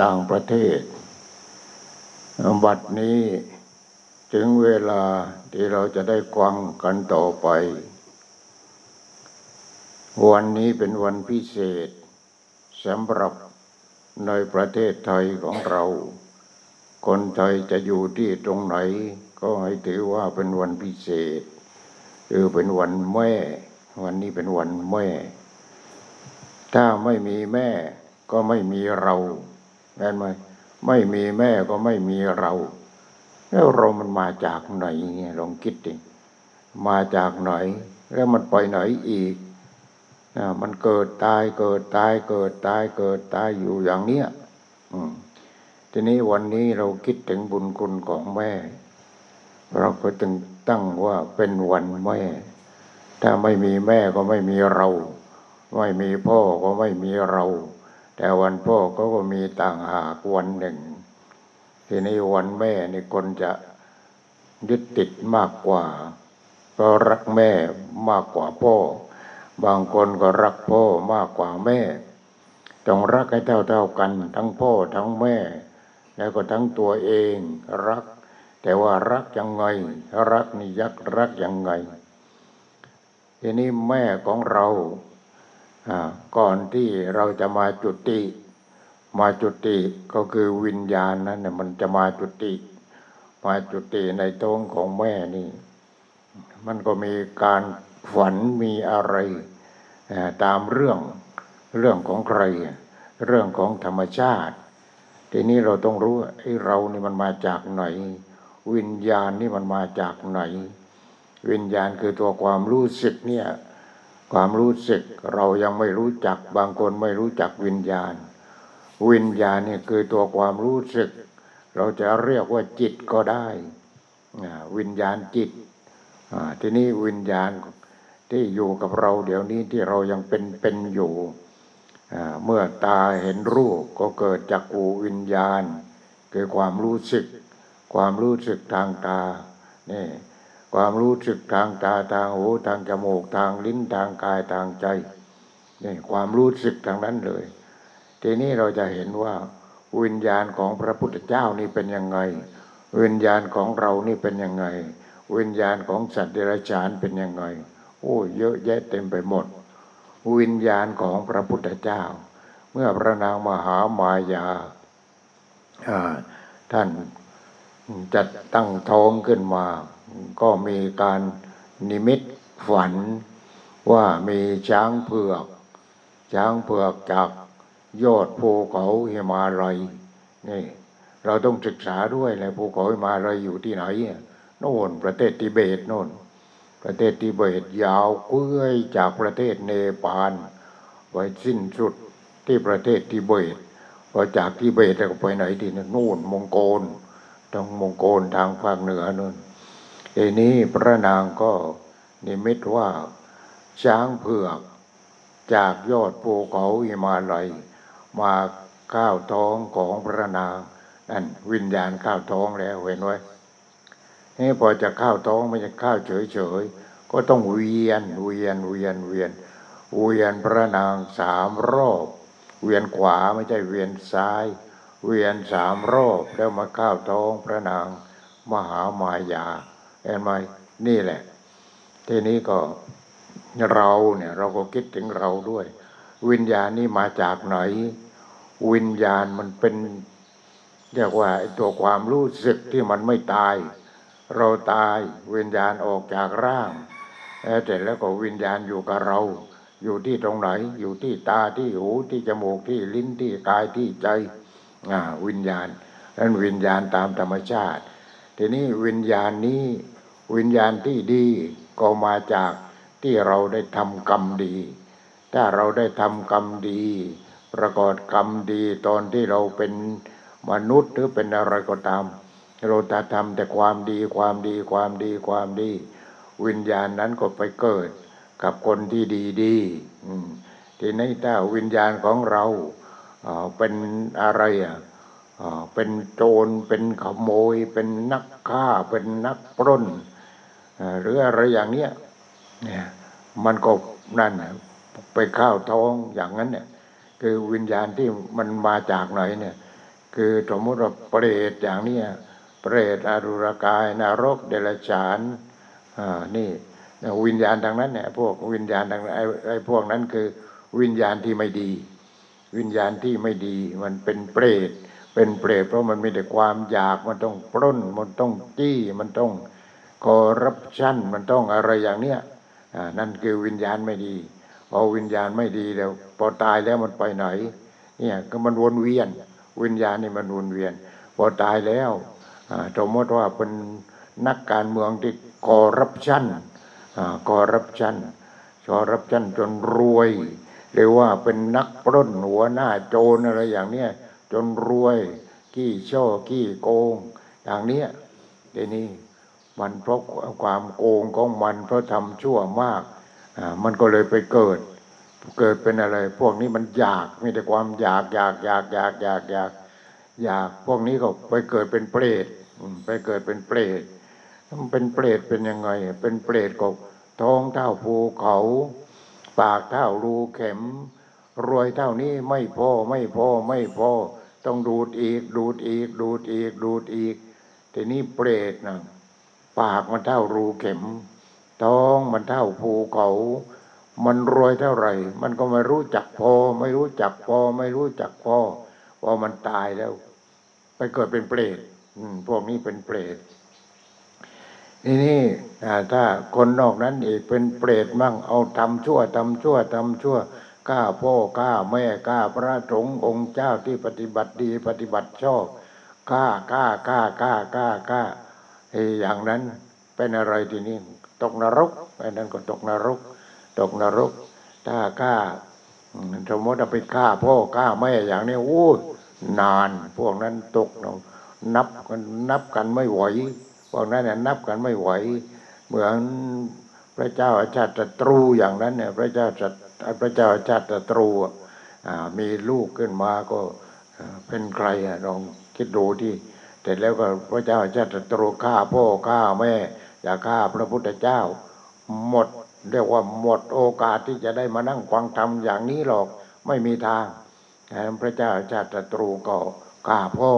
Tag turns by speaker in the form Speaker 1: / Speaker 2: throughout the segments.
Speaker 1: ต่างประเทศ บัดนี้ถึงเวลาที่เราจะได้กวังกันต่อไป วันนี้เป็นวันพิเศษสำหรับในประเทศไทยของเรา คนไทยจะอยู่ที่ตรงไหน ก็ให้ถือว่าเป็นวันพิเศษคือเป็นวันแม่ วันนี้เป็นวันแม่ ถ้าไม่มีแม่ก็ไม่มีเรา เห็นไหมไม่มีแม่ก็ไม่มีเรา แล้วเรามันมาจากไหนเนี่ยลองคิดดิมาจากไหน แล้วมันไปไหนอีกอ่ามันเกิดตายเกิดตายเกิดตายเกิดตายอยู่อย่างเนี้ยอืมทีนี้วันนี้เราคิดถึงบุญคุณของแม่ เราก็จึงตั้งว่าเป็นวันแม่ ถ้าไม่มีแม่ก็ไม่มีเรา ไม่มีพ่อก็ไม่มีเรา แต่วันพ่อก็ก็มีต่างหากวันหนึ่ง ทีนี้วันแม่นี่คนจะยึดติดมากกว่า เพราะรักแม่มากกว่าพ่อ บางคนก็รักพ่อมากกว่าแม่ ต้องรักให้เท่าๆกัน ทั้งพ่อทั้งแม่ แล้วก็ทั้งตัวเองรัก แต่ว่ารักยังไง รักนี่ยักรักยังไงทีนี้แม่ของเรา ก่อนที่เราจะมาจุติ มาจุติก็คือวิญญาณนั้นน่ะมันจะมาจุติ มาจุติในท้องของแม่นี่ มันก็มีการฝันมีอะไรตามเรื่องเรื่องของใคร เรื่องของธรรมชาติ ทีนี้เราต้องรู้ไอ้เรานี่มันมาจากไหน วิญญาณนี่มันมาจากไหน วิญญาณคือตัวความรู้สึกเนี่ย ความรู้สึกเรายังไม่รู้จักบางคนไม่รู้จักวิญญาณ วิญญาณเนี่ยคือตัวความรู้สึก เราจะเรียกว่าจิตก็ได้วิญญาณจิตทีนี้วิญญาณที่อยู่กับเราเดี๋ยวนี้ที่เรายังเป็นเป็นอยู่เมื่อตาเห็นรูปก็เกิดจากกูวิญญาณ คือความรู้สึก ความรู้สึกทางตานี่ ความรู้สึกทางตาทางหูทางจมูกทางลิ้นทางกายทางใจนี่ความรู้สึกทางนั้นเลย ทีนี้เราจะเห็นว่า วิญญาณของพระพุทธเจ้านี่เป็นยังไง วิญญาณของเรานี่เป็นยังไง วิญญาณของสัตว์เดรัจฉานเป็นยังไง โอ้เยอะแยะเต็มไปหมด วิญญาณของพระพุทธเจ้า เมื่อพระนางมหามายาอ่าท่านจัดตั้งท้องขึ้นมา ก็มีการนิมิตฝันว่ามีช้างเผือก ช้างเผือกจากยอดภูเขาหิมาลัยนี่เราต้องศึกษาด้วยเลยภูเขาหิมาลัยอยู่ที่ไหนโน่นประเทศทิเบตโน่น ประเทศทิเบตยาวเกื้อยจากประเทศเนปาลไว้สิ้นสุดที่ประเทศทิเบตพอจากทิเบตก็ไปไหนทีนึงนู่นมองโกลทางมองโกลทางภาคเหนือนู่น ทีนี้พระนางก็นิมิตว่า ช้างเผือกจากยอดภูเขาหิมาลัย มาข้าวท้องของพระนางนั่นวิญญาณข้าวท้องแล้วเห็นไว้นี่พอจะข้าวท้องไม่จะข้าวเฉยๆ ก็ต้องเวียนเวียนเวียนเวียนเวียนพระนางสามรอบ เวียนขวาไม่ใช่เวียนซ้าย เวียนสามรอบแล้วมาข้าวท้องพระนางมหามายา เห็นไหมนี่แหละ ทีนี้ก็เราเนี่ย เราก็คิดถึงเราด้วย วิญญาณนี่มาจากไหน วิญญาณมันเป็นเรียกว่าตัวความรู้สึกที่มันไม่ตาย เราตายวิญญาณออกจากร่างแต่แล้วก็วิญญาณอยู่กับเรา อยู่ที่ตรงไหน อยู่ที่ตาที่หูที่จมูกที่ลิ้นที่กายที่ใจวิญญาณนั้นวิญญาณตามธรรมชาติ ทีนี้วิญญาณนี้ วิญญาณที่ดีก็มาจากที่เราได้ทำกรรมดี ถ้าเราได้ทำกรรมดี ประกอบกรรมดีตอนที่เราเป็นมนุษย์หรือเป็นอะไรก็ตาม เราจะทำแต่ความดีความดีความดีความดี วิญญาณนั้นก็ไปเกิดกับคนที่ดีดีทีนี้ถ้าวิญญาณของเราเอ่อเป็นอะไรอะ เป็นโจรเป็นขโมย เป็นนักฆ่า เป็นนักปล้นหรืออะไรอย่างเนี้ยเนี่ยมันก็นั่นไปเข้าวท้องอย่างนั้นเนี่ยคือวิญญาณที่มันมาจากไหนเนี่ย คือสมมติว่าเปรตอย่างเนี้ยเปรตอรุรกายนรกเดรัจฉานอ่านี่วิญญาณทางนั้นเนี่ยพวกวิญญาณทางไอ้ไอ้พวกนั้นคือวิญญาณที่ไม่ดี วิญญาณที่ไม่ดีมันเป็นเปรต เป็นเปรตเพราะมันมีแต่ความอยากมันต้องปล้น มันต้องจี้มันต้องคอรัปชันมันต้องอะไรอย่างเนี้ยนั่นคือวิญญาณไม่ดีพอวิญญาณไม่ดีแล้วพอตายแล้วมันไปไหน เนี่ยก็มันวนเวียน วิญญาณนี่มันวนเวียน พอตายแล้วสมมติว่าเป็นนักการเมืองที่คอรัปชันคอรัปชันคอร์รัปชันจนรวย หรือว่าเป็นนักปล้นหัวหน้าโจรอะไรอย่างเนี้ย จนรวยขี้ช่อขี้โกง อย่างเนี้ยทีนี้มันเพราะความโกงของมันเพราะทำชั่วมากอ่ามันก็เลยไปเกิด เกิดเป็นอะไร พวกนี้มันอยากมีแต่ความอยากอยากอยากอยากอยากอยากอยากพวกนี้ก็ไปเกิดเป็นเปรตไปเกิดเป็นเปรตมันเป็นเปรตเป็นยังไง เป็นเปรตก็ท้องเท่าภูเขา ปากเท่ารูเข็ม รวยเท่านี้ไม่พอไม่พอไม่พอ ต้องดูดอีก ดูดอีก ดูดอีก ดูดอีกทีนี้เปรตนะปากมันเท่ารูเข็ม ท้องมันเท่าภูเขา มันรวยเท่าไหร่ มันก็ไม่รู้จักพอ ไม่รู้จักพอ ไม่รู้จักพอพอมันตายแล้ว ไปเกิดเป็นเปรตพวกนี้เป็นเปรตทีนี้อ่าถ้าคนนอกนั้นอีกเป็นเปรตมั่งเอาทำชั่วทำชั่วทำชั่วก ล้าพ่อก้าแม่ก้าพระสงฆ์องค์เจ้าที่ปฏิบัติดีปฏิบัติชอบก้าก้าก้าก้าก้าก้าไอ้อย่างนั้นเป็นอะไรทีนี้ตกนรกไอ้นั่นก็ตกนรก ตกนรก ถ้าก้าสมมติไปฆ่าพ่อก้าแม่อย่างนี้โอ้ยนาน พวกนั้นตกนับกันนับกันไม่ไหวพวกนั้นเนี่ยนับกันไม่ไหว เหมือนพระเจ้าอาชาติศัตรูอย่างนั้นเนี่ย พระเจ้าจัด พระเจ้าชาติตรูอะมีลูกขึ้นมาก็เป็นใครอะลองคิดดูที่แต่แล้วก็พระเจ้าชาติตรูฆ่าพ่อฆ่าแม่อย่าฆ่าพระพุทธเจ้า หมดเรียกว่าหมดโอกาสที่จะได้มานั่งฟังธรรมอย่างนี้หรอกไม่มีทางฉะนั้นพระเจ้าชาติตรูก็ฆ่าพ่อ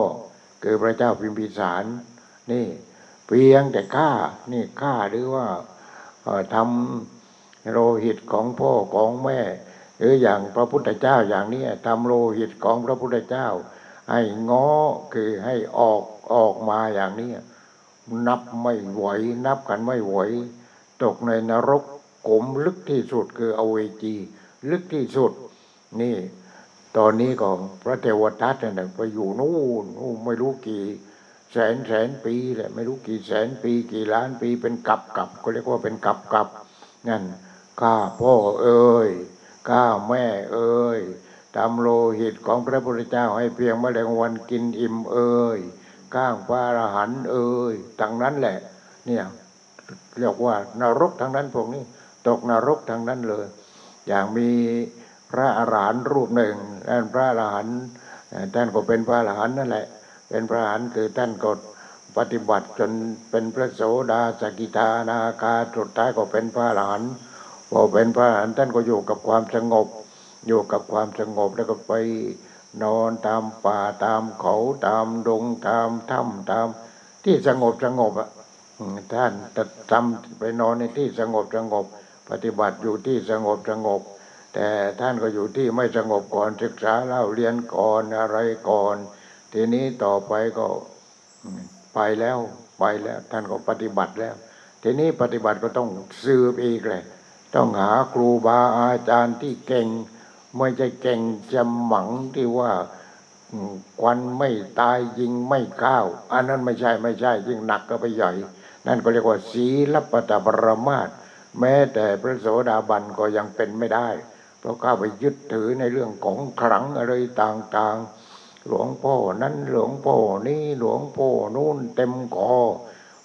Speaker 1: คือพระเจ้าพิมพิสารนี่เพียงแต่ฆ่านี่ฆ่าหรือว่าทำ โลหิตของพ่อของแม่ หรืออย่างพระพุทธเจ้าอย่างนี้ทำโลหิตของพระพุทธเจ้า ให้ง้อคือให้ออกออกมาอย่างนี้นับไม่ไหวนับกันไม่ไหวตกในนรกกลมลึกที่สุดคืออเวจี ลึกที่สุด นี่ ตอนนี้ก็พระเทวทัตเนี่ยไปอยู่นู่นนู่นไม่รู้กี่แสนแสนปีแหละไม่รู้กี่แสนปีกี่ล้านปีเป็นกับกับก็เรียกว่าเป็นกับกับนั่น ข้าพ่อเอ้ยข้าแม่เอ้ยตามโลหิตของพระพุทธเจ้าให้เพียงแมลงวันกินอิ่มเอ่ยก้างพระอรหันต์เอ่ยทั้งนั้นแหละ เนี่ยเรียกว่านรกทั้งนั้นพวกนี้ ตกนรกทั้งนั้นเลย อย่างมีพระอรหันต์รูปหนึ่งท่านพระอรหันต์ท่านก็เป็นพระอรหันต์นั่นแหละ เป็นพระอรหันต์คือท่านก็ปฏิบัติจนเป็นพระโสดาสกิทานาคาสุดท้ายก็เป็นพระอรหันต์ พอเป็นพระอรหันต์ท่านก็อยู่กับความสงบ อยู่กับความสงบแล้วก็ไปนอนตามป่าตามเขาตามดงตามถ้ำตาม ที่สงบสงบอะท่านจะทำไปนอนในที่สงบสงบ ปฏิบัติอยู่ที่สงบสงบ แต่ท่านก็อยู่ที่ไม่สงบก่อนศึกษาเล่าเรียนก่อนอะไรก่อน ทีนี้ต่อไปก็ไปแล้วไปแล้ว ท่านก็ปฏิบัติแล้ว ทีนี้ปฏิบัติก็ต้องสืบอีกเลย ต้องหาครูบาอาจารย์ที่เก่ง ไม่ใช่เก่งจำหมังที่ว่าควันไม่ตายยิงไม่เข้าวอันนั้นไม่ใช่ไม่ใช่ยิ่งหนักก็ไปใหญ่ นั่นก็เรียกว่าศีลปตปรมาตแม้แต่พระโสดาบันก็ยังเป็นไม่ได้ เพราะเข้าไปยึดถือในเรื่องของขลังอะไรต่างๆ หลวงพ่อนั้นหลวงพ่อนี่หลวงพ่อนู่นเต็มคอ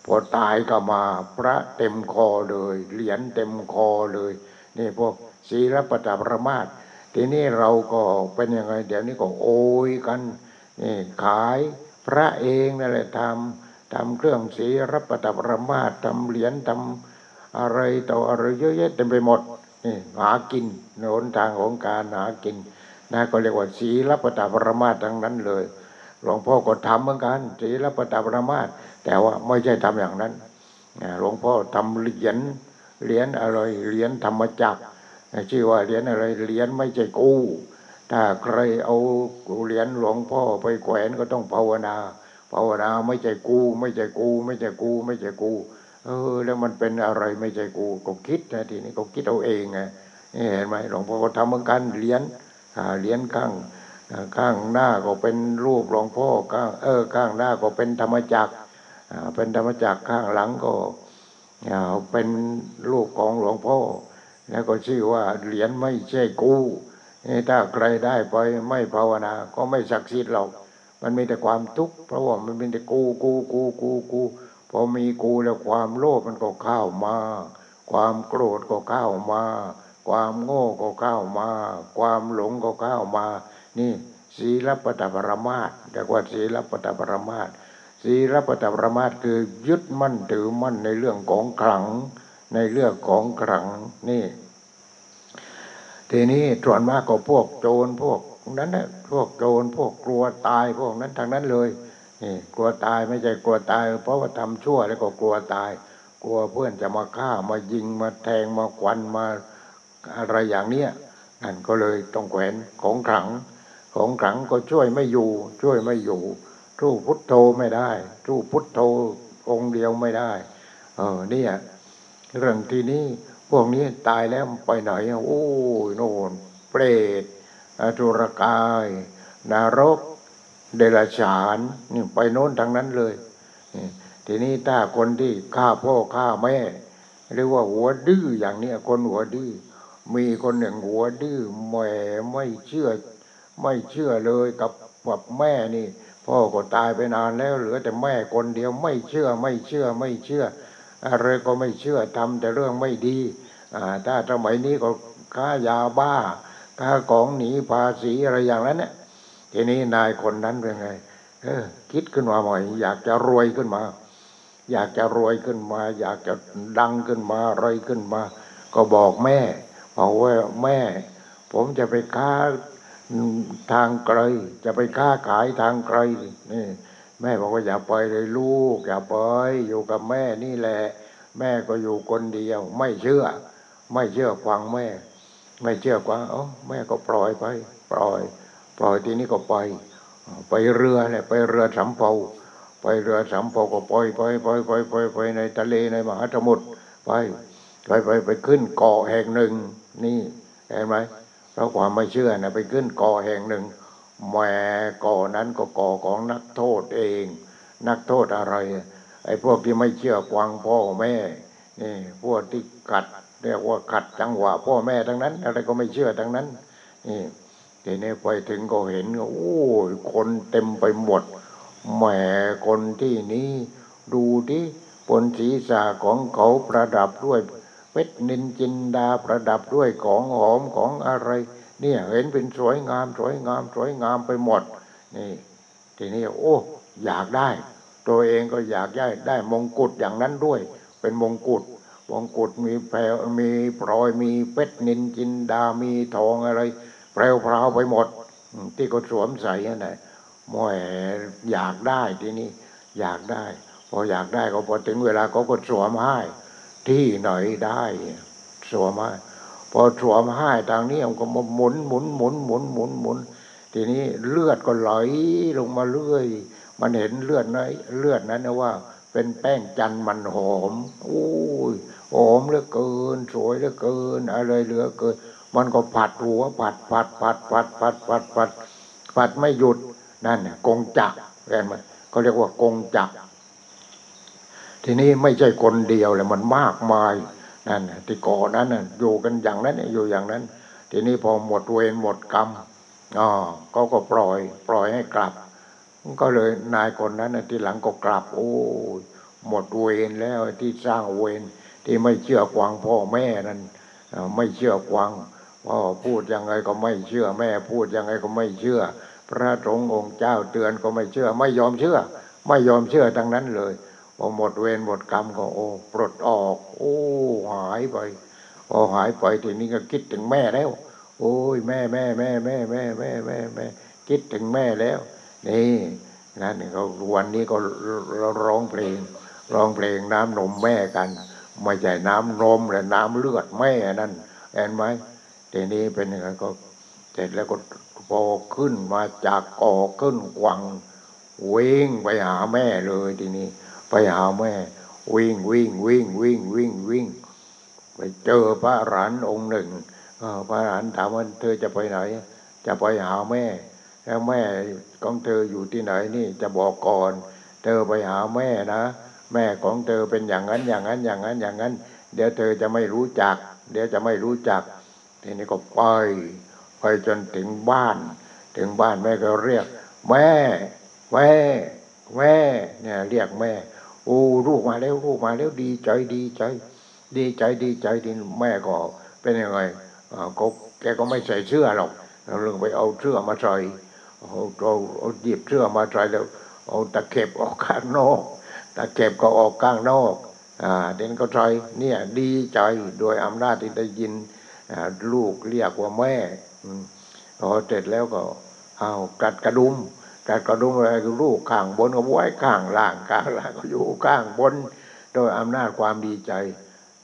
Speaker 1: พอตายก็มาพระเต็มคอเลย เหรียญเต็มคอเลย นี่พวกศีลปตปรมาตทีนี้เราก็เป็นยังไง เดี๋ยวนี้ก็โอยกันนี่ขายพระเองนั่นแหละทำทำเครื่องศีลปตปรมาตทำเหรียญทำอะไรต่ออะไรเยอะแยะเต็มไปหมดนี่หากินในหนทางของการหากินนะก็เรียกว่าศีลปตปรมาตทั้งนั้นเลยหลวงพ่อก็ทำเหมือนกันศีลปตปรมาต แต่ว่าไม่ใช่ทำอย่างนั้นหลวงพ่อทำเหรียญเหรียญอะไรเหรียญธรรมจักรชื่อว่าเหรียญอะไรเหรียญไม่ใช่กู้ถ้าใครเอาเหรียญหลวงพ่อไปแขวนก็ต้องภาวนาภาวนาไม่ใช่กู ไม่ใช่กู ไม่ใช่กู ไม่ใช่กู เออ แล้วมันเป็นอะไรไม่ใช่กูก็คิดนะทีนี้ก็คิดเอาเองไงนี่เห็นไหมหลวงพ่อก็ทำเหมือนกันเหรียญเหรียญข้างข้างหน้าก็เป็นรูปหลวงพ่อข้างเออข้างหน้าก็เป็นธรรมจักร เป็นธรรมจักรข้างหลังก็เป็นรูปของหลวงพ่อ แล้วก็ชื่อว่าเหรียญไม่ใช่กู้ถ้าใครได้ไปไม่ภาวนา ก็ไม่ศักดิ์สิทธิ์หรอก มันมีแต่ความทุกข์เพราะว่ามันมีแต่กูกูกูกูกูพอมีกูแล้วความโลภมันก็เข้ามา ความโกรธก็เข้ามา ความโง่ก็เข้ามา ความหลงก็เข้ามา นี่ศีลปตปรมาตถ์เรียกว่าศีลปตปรมาตถ์ ศีลปตประมาตคือยึดมั่นถือมั่นในเรื่องของขลัง ในเรื่องของขลังนี่ ทีนี้ส่วนมากก็พวกโจรพวกนั้นนะพวกโจรพวกกลัวตายพวกนั้นทางนั้นเลยนี่กลัวตายไม่ใช่กลัวตาย เพราะว่าทำชั่วแล้วก็กลัวตาย กลัวเพื่อนจะมาฆ่ามายิงมาแทงมาควันมาอะไรอย่างเนี้ยนั่นก็เลยต้องแขวนของขลัง ของขลังก็ช่วยไม่อยู่ ช่วยไม่อยู่ ทู่พุทโธไม่ได้ทู่พุทโธองค์เดียวไม่ได้ เออเนี่ยเรื่องที่นี้พวกนี้ตายแล้วไปไหนอะโอ้ยโน่นเปรตอสุรกายนรก เดรัจฉานนี่ไปโน้นทางนั้นเลยทีนี้ถ้าคนที่ฆ่าพ่อฆ่าแม่เรียกว่าหัวดื้ออย่างนี้คนหัวดื้อมีคนหนึ่งหัวดื้อแหม่ไม่เชื่อ ไม่เชื่อเลยกับกับแม่นี่ พ่อก็ตายไปนานแล้วเหลือแต่แม่คนเดียวไม่เชื่อไม่เชื่อไม่เชื่ออะไรก็ไม่เชื่อทำแต่เรื่องไม่ดีถ้าสมัยนี้ก็ค้ายาบ้าค้าของหนีภาษีอะไรอย่างนั้นเนี่ยทีนี้นายคนนั้นเป็นไงเออคิดขึ้นมาใหม่อยากจะรวยขึ้นมา อยากจะรวยขึ้นมา อยากจะดังขึ้นมาอะไรขึ้นมา ก็บอกแม่บอกว่าแม่ ผมจะไปค้า ทางไกล จะไปค้าขายทางไกลนี่แม่บอกว่าอย่าไปเลยลูก อย่าไปอยู่กับแม่นี่แหละ แม่ก็อยู่คนเดียว ไม่เชื่อ ไม่เชื่อฟังแม่ ไม่เชื่อฟังอ๋อแม่ก็ปล่อยไป ปล่อย ปล่อยทีนี้ก็ไป ไปเรือเนี่ยไปเรือสำเภาไปเรือสำเภาก็ปล่อยไปไปไปไปไปในทะเลในมหาสมุทรไปไปไปไปขึ้นเกาะแห่งหนึ่ง นี่เห็นไหม เพราะความไม่เชื่อนะไปขึ้นกาะแห่งหนึ่งแหมกอนั้นก็ก่อของนักโทษเอง นักโทษอะไร ไอ้พวกที่ไม่เชื่อฟังพ่อแม่นี่พวกที่ขัดเรียกว่าขัดจังหวะพ่อแม่ทั้งนั้น อะไรก็ไม่เชื่อทั้งนั้นนี่ทีนี้ไปถึงก็เห็นโอ้ยคนเต็มไปหมดแหมคนที่นี้ดูที่บนศีรษะของเขาประดับด้วย เพชรนินจินดาประดับด้วยของหอมของอะไร เนี่ยเห็นเป็นสวยงามสวยงามสวยงามไปหมด นี่ ทีนี้โอ้อยากได้ ตัวเองก็อยากได้ได้มงกุฎอย่างนั้นด้วย เป็นมงกุฎมงกุฎมีแพรมีพลอยมีเพชรนินจินดามีทองอะไรแพรวพราวไปหมด ที่เขาสวมใส่นั่นแหละแหมอยากได้ทีนี้อยากได้ พออยากได้ก็พอถึงเวลาเขาก็สวมให้ ที่ไหนได้สวมให้พอสวมให้ทางนี้มันก็มาหมุนหมุนหมุนหมุนหมุนหมุนทีนี้เลือดก็ไหลลงมาเรื่อย มันเห็นเลือดนั้นเลือดนั้นนะว่า เป็นแป้งจันมันหอมโอ้ยหอมเหลือเกิน สวยเหลือเกิน อะไรเหลือเกิน มันก็ผัดหัวผัดผัดผัดผัดผัดผัดผัดผัดไม่หยุดนั่นเนี่ยกงจักเห็นไหมเขาเรียกว่ากงจัก ทีนี้ไม่ใช่คนเดียวเลยมันมากมายนั่นที่ก่อนนั้นน่ะอยู่กันอย่างนั้นอยู่อย่างนั้น ทีนี้พอหมดเวรหมดกรรมอ๋อก็ก็ปล่อย ปล่อยให้กลับ ก็เลยนายคนนั้นที่หลังก็กลับ โอ้ยหมดเวรแล้วที่สร้างเวรที่ไม่เชื่อฟังพ่อแม่นั้นไม่เชื่อฟังพ่อพูดยังไงก็ไม่เชื่อแม่ พูดยังไงก็ไม่เชื่อ พระสงฆ์องค์เจ้าเตือนก็ไม่เชื่อ ไม่ยอมเชื่อ ไม่ยอมเชื่อทั้งนั้นเลย พอหมดเวรหมดกรรมก็โอ้ปลดออก โอ้หายไปพอหายไปทีนี้ก็คิดถึงแม่แล้ว โอ้ยแม่แม่แม่แม่แม่แม่แม่แม่คิดถึงแม่แล้ว นี่นั่นเขาวันนี้ก็ร้องเพลงร้องเพลงน้ำนมแม่กันไม่ใช่น้ำนมแต่น้ำเลือดแม่นั่นเห็นไหมทีนี้เป็นยังไงก็เสร็จแล้วก็พอขึ้นมาจากกอขึ้นกวังเวิ่งไปหาแม่เลยทีนี้ ไปหาแม่ วิ่งวิ่งวิ่งวิ่งวิ่งวิ่ง ไปเจอพระหลานองค์หนึ่งเอ่อพระหลานถามว่าเธอจะไปไหน จะไปหาแม่ แล้วแม่ของเธออยู่ที่ไหนนี่จะบอกก่อน เธอไปหาแม่นะ แม่ของเธอเป็นอย่างนั้นอย่างนั้นอย่างนั้นอย่างนั้น เดี๋ยวเธอจะไม่รู้จัก เดี๋ยวจะไม่รู้จักทีนี้ก็ไปไปจนถึงบ้าน ถึงบ้านแม่ก็เรียก แม่แม่แม่เนี่ยเรียกแม่ โอ้ลูกมาแล้วลูกมาแล้วดีใจดีใจ ดีใจดีใจที่แม่ก็เป็นยังไงก็แกก็ไม่ใส่เสื้อหรอกเราเรื่องไปเอาเสื้อมาใส่เอาเอาเอาหยิบเสื้อมาใส่แล้ว เอาตะเข็บออกข้างนอกตะเข็บก็ออกข้างนอกอ่าเดนก็ใส่เนี่ยดีใจโดยอำนาจที่ได้ยินลูกเรียกว่าแม่พอเสร็จแล้วก็เอากัดกระดุม กัดกระดุมอะไรก็ลูกข้างบนก็ไว้ข้างล่างข้างล่างก็อยู่ข้างบน โดยอำนาจความดีใจ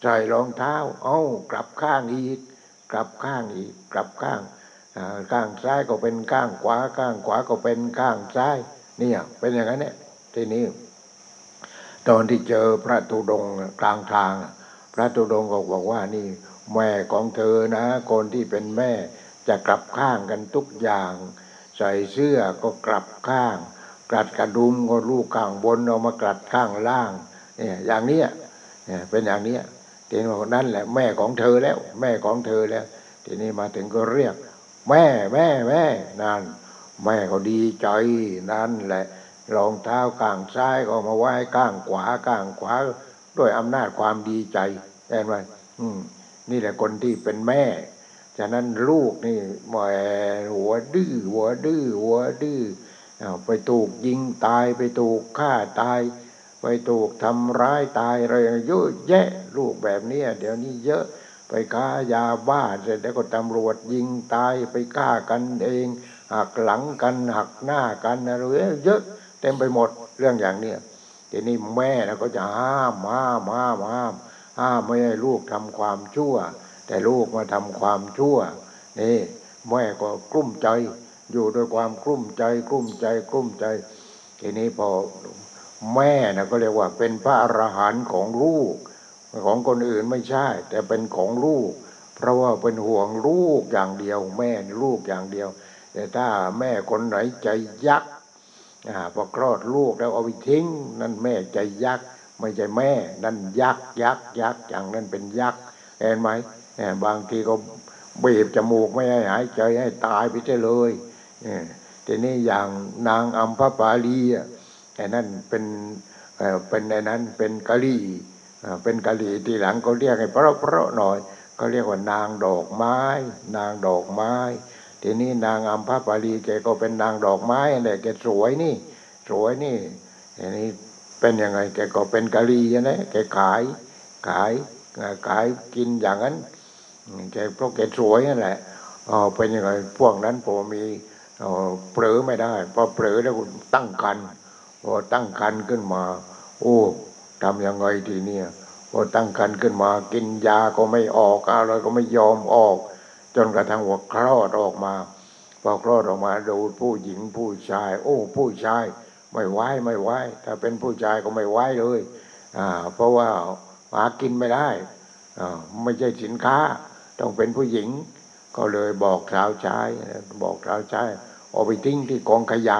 Speaker 1: ใส่รองเท้า เอ้ากลับข้างอีก กลับข้างอีก กลับข้างข้างซ้ายก็เป็นข้างขวาข้างขวาก็เป็นข้างซ้ายเนี่ยเป็นอย่างนั้นเนี่ยทีนี้ ตอนที่เจอพระธุดงกลางทาง พระธุดงก็บอกว่านี่ แม่ของเธอนะคนที่เป็นแม่จะกลับข้างกันทุกอย่าง ใส่เสื้อก็กลับข้าง กลัดกระดุมก็ลูกข้างบนเอามากลัดข้างล่างเนี่ยอย่างเนี้ยเนี่ยเป็นอย่างเนี้ยทีนี้บอกนั่นแหละแม่ของเธอแล้ว แม่ของเธอแล้ว ทีนี้มาถึงก็เรียก แม่แม่แม่นั่นแม่ก็ดีใจนั่นแหละรองเท้าข้างซ้ายก็มาไว้ข้างขวาข้างขวาด้วยอำนาจความดีใจเห็นไหมอืมนี่แหละคนที่เป็นแม่ ฉะนั้นลูกนี่แหมหัวดื้อหัวดื้อหัวดื้อไปถูกยิงตายไปถูกฆ่าตาย ไปถูกทำร้ายตายอะไรเยอะแยะลูกแบบนี้เดี๋ยวนี้เยอะไปค้ายาบ้าเสร็จแล้วก็ตำรวจยิงตายไปฆ่ากันเองหักหลังกันหักหน้ากันอะไรเยอะเต็มไปหมดเรื่องอย่างเนี้ยทีนี้แม่นะก็จะห้ามห้ามห้ามห้ามห้ามไม่ให้ลูกทำความชั่ว แต่ลูกมาทำความชั่วนี่แม่ก็กลุ้มใจ อยู่ด้วยความกลุ้มใจกลุ้มใจกลุ้มใจ ทีนี้พอแม่นะก็เรียกว่าเป็นพระอรหันต์ของลูก ของคนอื่นไม่ใช่ แต่เป็นของลูก เพราะว่าเป็นห่วงลูกอย่างเดียว แม่ลูกอย่างเดียว แต่ถ้าแม่คนไหนใจยักษ์อ่าพอคลอดลูกแล้วเอาไปทิ้ง นั่นแม่ใจยักษ์ไม่ใช่แม่ นั่นยักษ์ยักษ์ยักษ์อย่างนั้นเป็นยักษ์เห็นไหม บางทีก็บีบจมูกไม่ให้หายใจให้ตายไปเลยทีนี้อย่างนางอัมพปาลีอะไอ้นั่นเป็นเป็นไอ้นั้นเป็นกะลี่เป็นกะลี่ทีหลังเขาเรียกให้เพราะเพราะหน่อยเขาเรียกว่านางดอกไม้ นางดอกไม้ ทีนี้นางอัมพปาลีแกก็เป็นนางดอกไม้เนี่ยแกสวยนี่ สวยนี่ทีนี้เป็นยังไงแกก็เป็นกะลีนะแกขายขายขายกินอย่างนั้น แกเพราะแกสวยนั่นแหละอ๋อเป็นยังไงพวกนั้นผมมีเปลือไม่ได้ พอเปลือแล้วตั้งกันพอตั้งกันขึ้นมา โอ้ทำยังไงทีเนี้ยพอตั้งกันขึ้นมา กินยาก็ไม่ออกอะไรก็ไม่ยอมออก จนกระทั่งว่าคลอดออกมา พอคลอดออกมาดูผู้หญิงผู้ชาย โอ้ ผู้ชาย ไม่ไหวไม่ไหวถ้าเป็นผู้ชายก็ไม่ไหวเลยอ่าเพราะว่าหากินไม่ได้อ่าไม่ใช่สินค้า ต้องเป็นผู้หญิง ก็เลยบอกสาวชายบอกสาวชายเอาไปทิ้งที่กองขยะ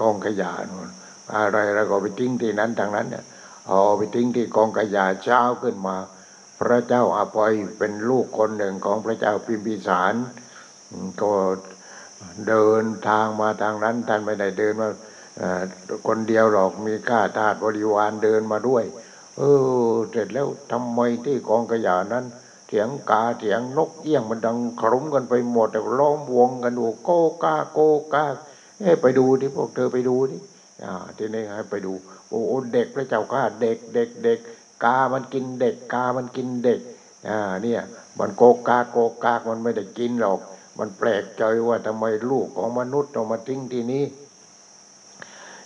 Speaker 1: กองขยะนู่นอะไรแล้วก็ไปทิ้งที่นั้นทางนั้นเนี่ยเอาไปทิ้งที่กองขยะเช้าขึ้นมา พระเจ้าอาภัยเป็นลูกคนหนึ่งของพระเจ้าพิมพิสารก็เดินทางมาทางนั้นท่านไม่ได้เดินมาคนเดียวหรอกมีข้าทาสบริวารเดินมาด้วย เออ เสร็จแล้วทำไมที่กองขยะนั้น เสียงกาเสียงนกเอี้ยงมันดังครุ้มกันไปหมดแต่ล้อมวงกันดูโกกาโกกาเอ้ไปดูดิพวกเธอไปดูดิอ่าทีนี้ให้ไปดู โอ้เด็กพระเจ้าข้าเด็กเด็กเด็กกามันกินเด็กกามันกินเด็กอ่าเนี่ยมันโกกาโกกามันไม่ได้กินหรอก มันแปลกใจว่าทำไมลูกของมนุษย์ต้องมาทิ้งที่นี้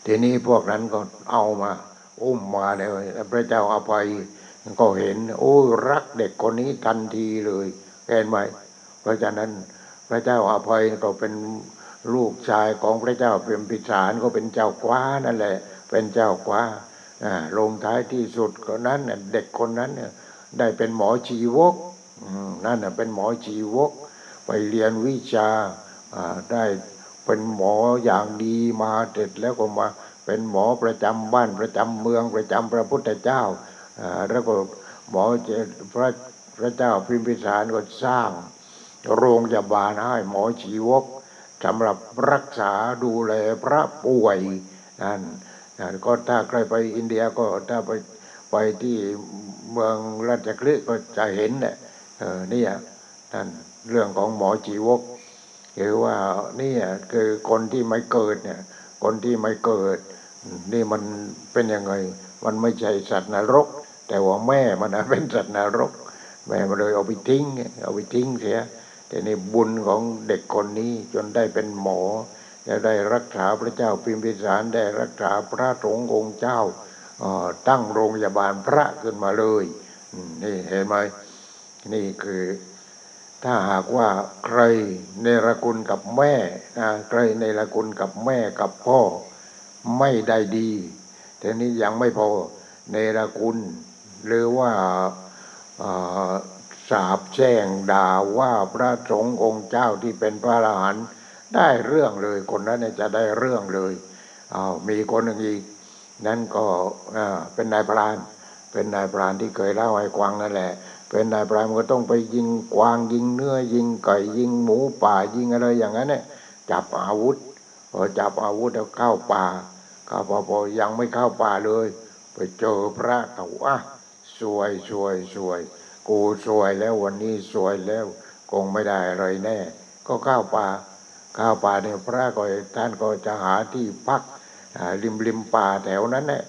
Speaker 1: ทีนี้พวกนั้นก็เอามา อุ้มมาเลยพระเจ้าอภัย ก็เห็น โอ้รักเด็กคนนี้ทันทีเลยเห็นไหมเพราะฉะนั้นพระเจ้าอภัยก็เป็นลูกชายของพระเจ้าเป็นพิสารก็เป็นเจ้ากว้านั่นแหละ เป็นเจ้ากว้าลงท้ายที่สุดคนนั้นเด็กคนนั้นเนี่ยได้เป็นหมอชีวกนั่นเป็นหมอชีวก ไปเรียนวิชาได้เป็นหมออย่างดีมาเสร็จแล้วก็มาเป็นหมอประจำบ้านประจำเมืองประจำพระพุทธเจ้า แล้วก็หมอพระพระเจ้าพิมพิสารก็สร้าง โรงพยาบาลให้หมอชีวกสำหรับรักษาดูแลพระป่วยนั่นก็ถ้าใครไปอินเดียก็ถ้าไปไปที่เมืองราชกฤห์ก็จะเห็นเนี่ยนี่นั่นเรื่องของหมอจีวกคือว่านี่คือคนที่ไม่เกิดเนี่ย คนที่ไม่เกิด นี่มันเป็นยังไง มันไม่ใช่สัตว์นรก แต่ว่าแม่มันนะเป็นสัตว์นรก แม่มันเลยเอาไปทิ้ง เอาไปทิ้งเสียแต่ในบุญของเด็กคนนี้จนได้เป็นหมอจะได้รักษาพระเจ้าพิมพิสารได้รักษาพระสงฆ์องค์เจ้าตั้งโรงพยาบาลพระขึ้นมาเลยนี่เห็นไหมนี่คือ ถ้าหากว่าใครในรคุณกับแม่นะใครในรคุณกับแม่กับพ่อไม่ได้ดี แต่นี้ยังไม่พอในรคุณ หรือว่าสาบแช่งด่าว่าพระสงฆ์องค์เจ้าที่เป็นพระอรหันต์ได้เรื่องเลยคนนั้นจะได้เรื่องเลยอามีคนหนึ่งอีก นั่นก็เป็นนายพรานเป็นนายพรานที่เคยเล่าให้กวางนั่นแหละ เป็นนายพรานก็ต้องไปยิงกวางยิงเนื้อยิงไก่ยิงหมูป่ายิงอะไรอย่างนั้นเนี่ยจับอาวุธพอจับอาวุธแล้วเข้าป่า ข้าพอพอยังไม่เข้าป่าเลย ไปเจอพระเขาว่าสวยสวยสวย กูสวยแล้ววันนี้สวยแล้ว คงไม่ได้อะไรแน่ ก็เข้าป่าเข้าป่าเนี่ยพระก็ท่านก็จะหาที่พักริมริมป่าแถวนั้นแหละ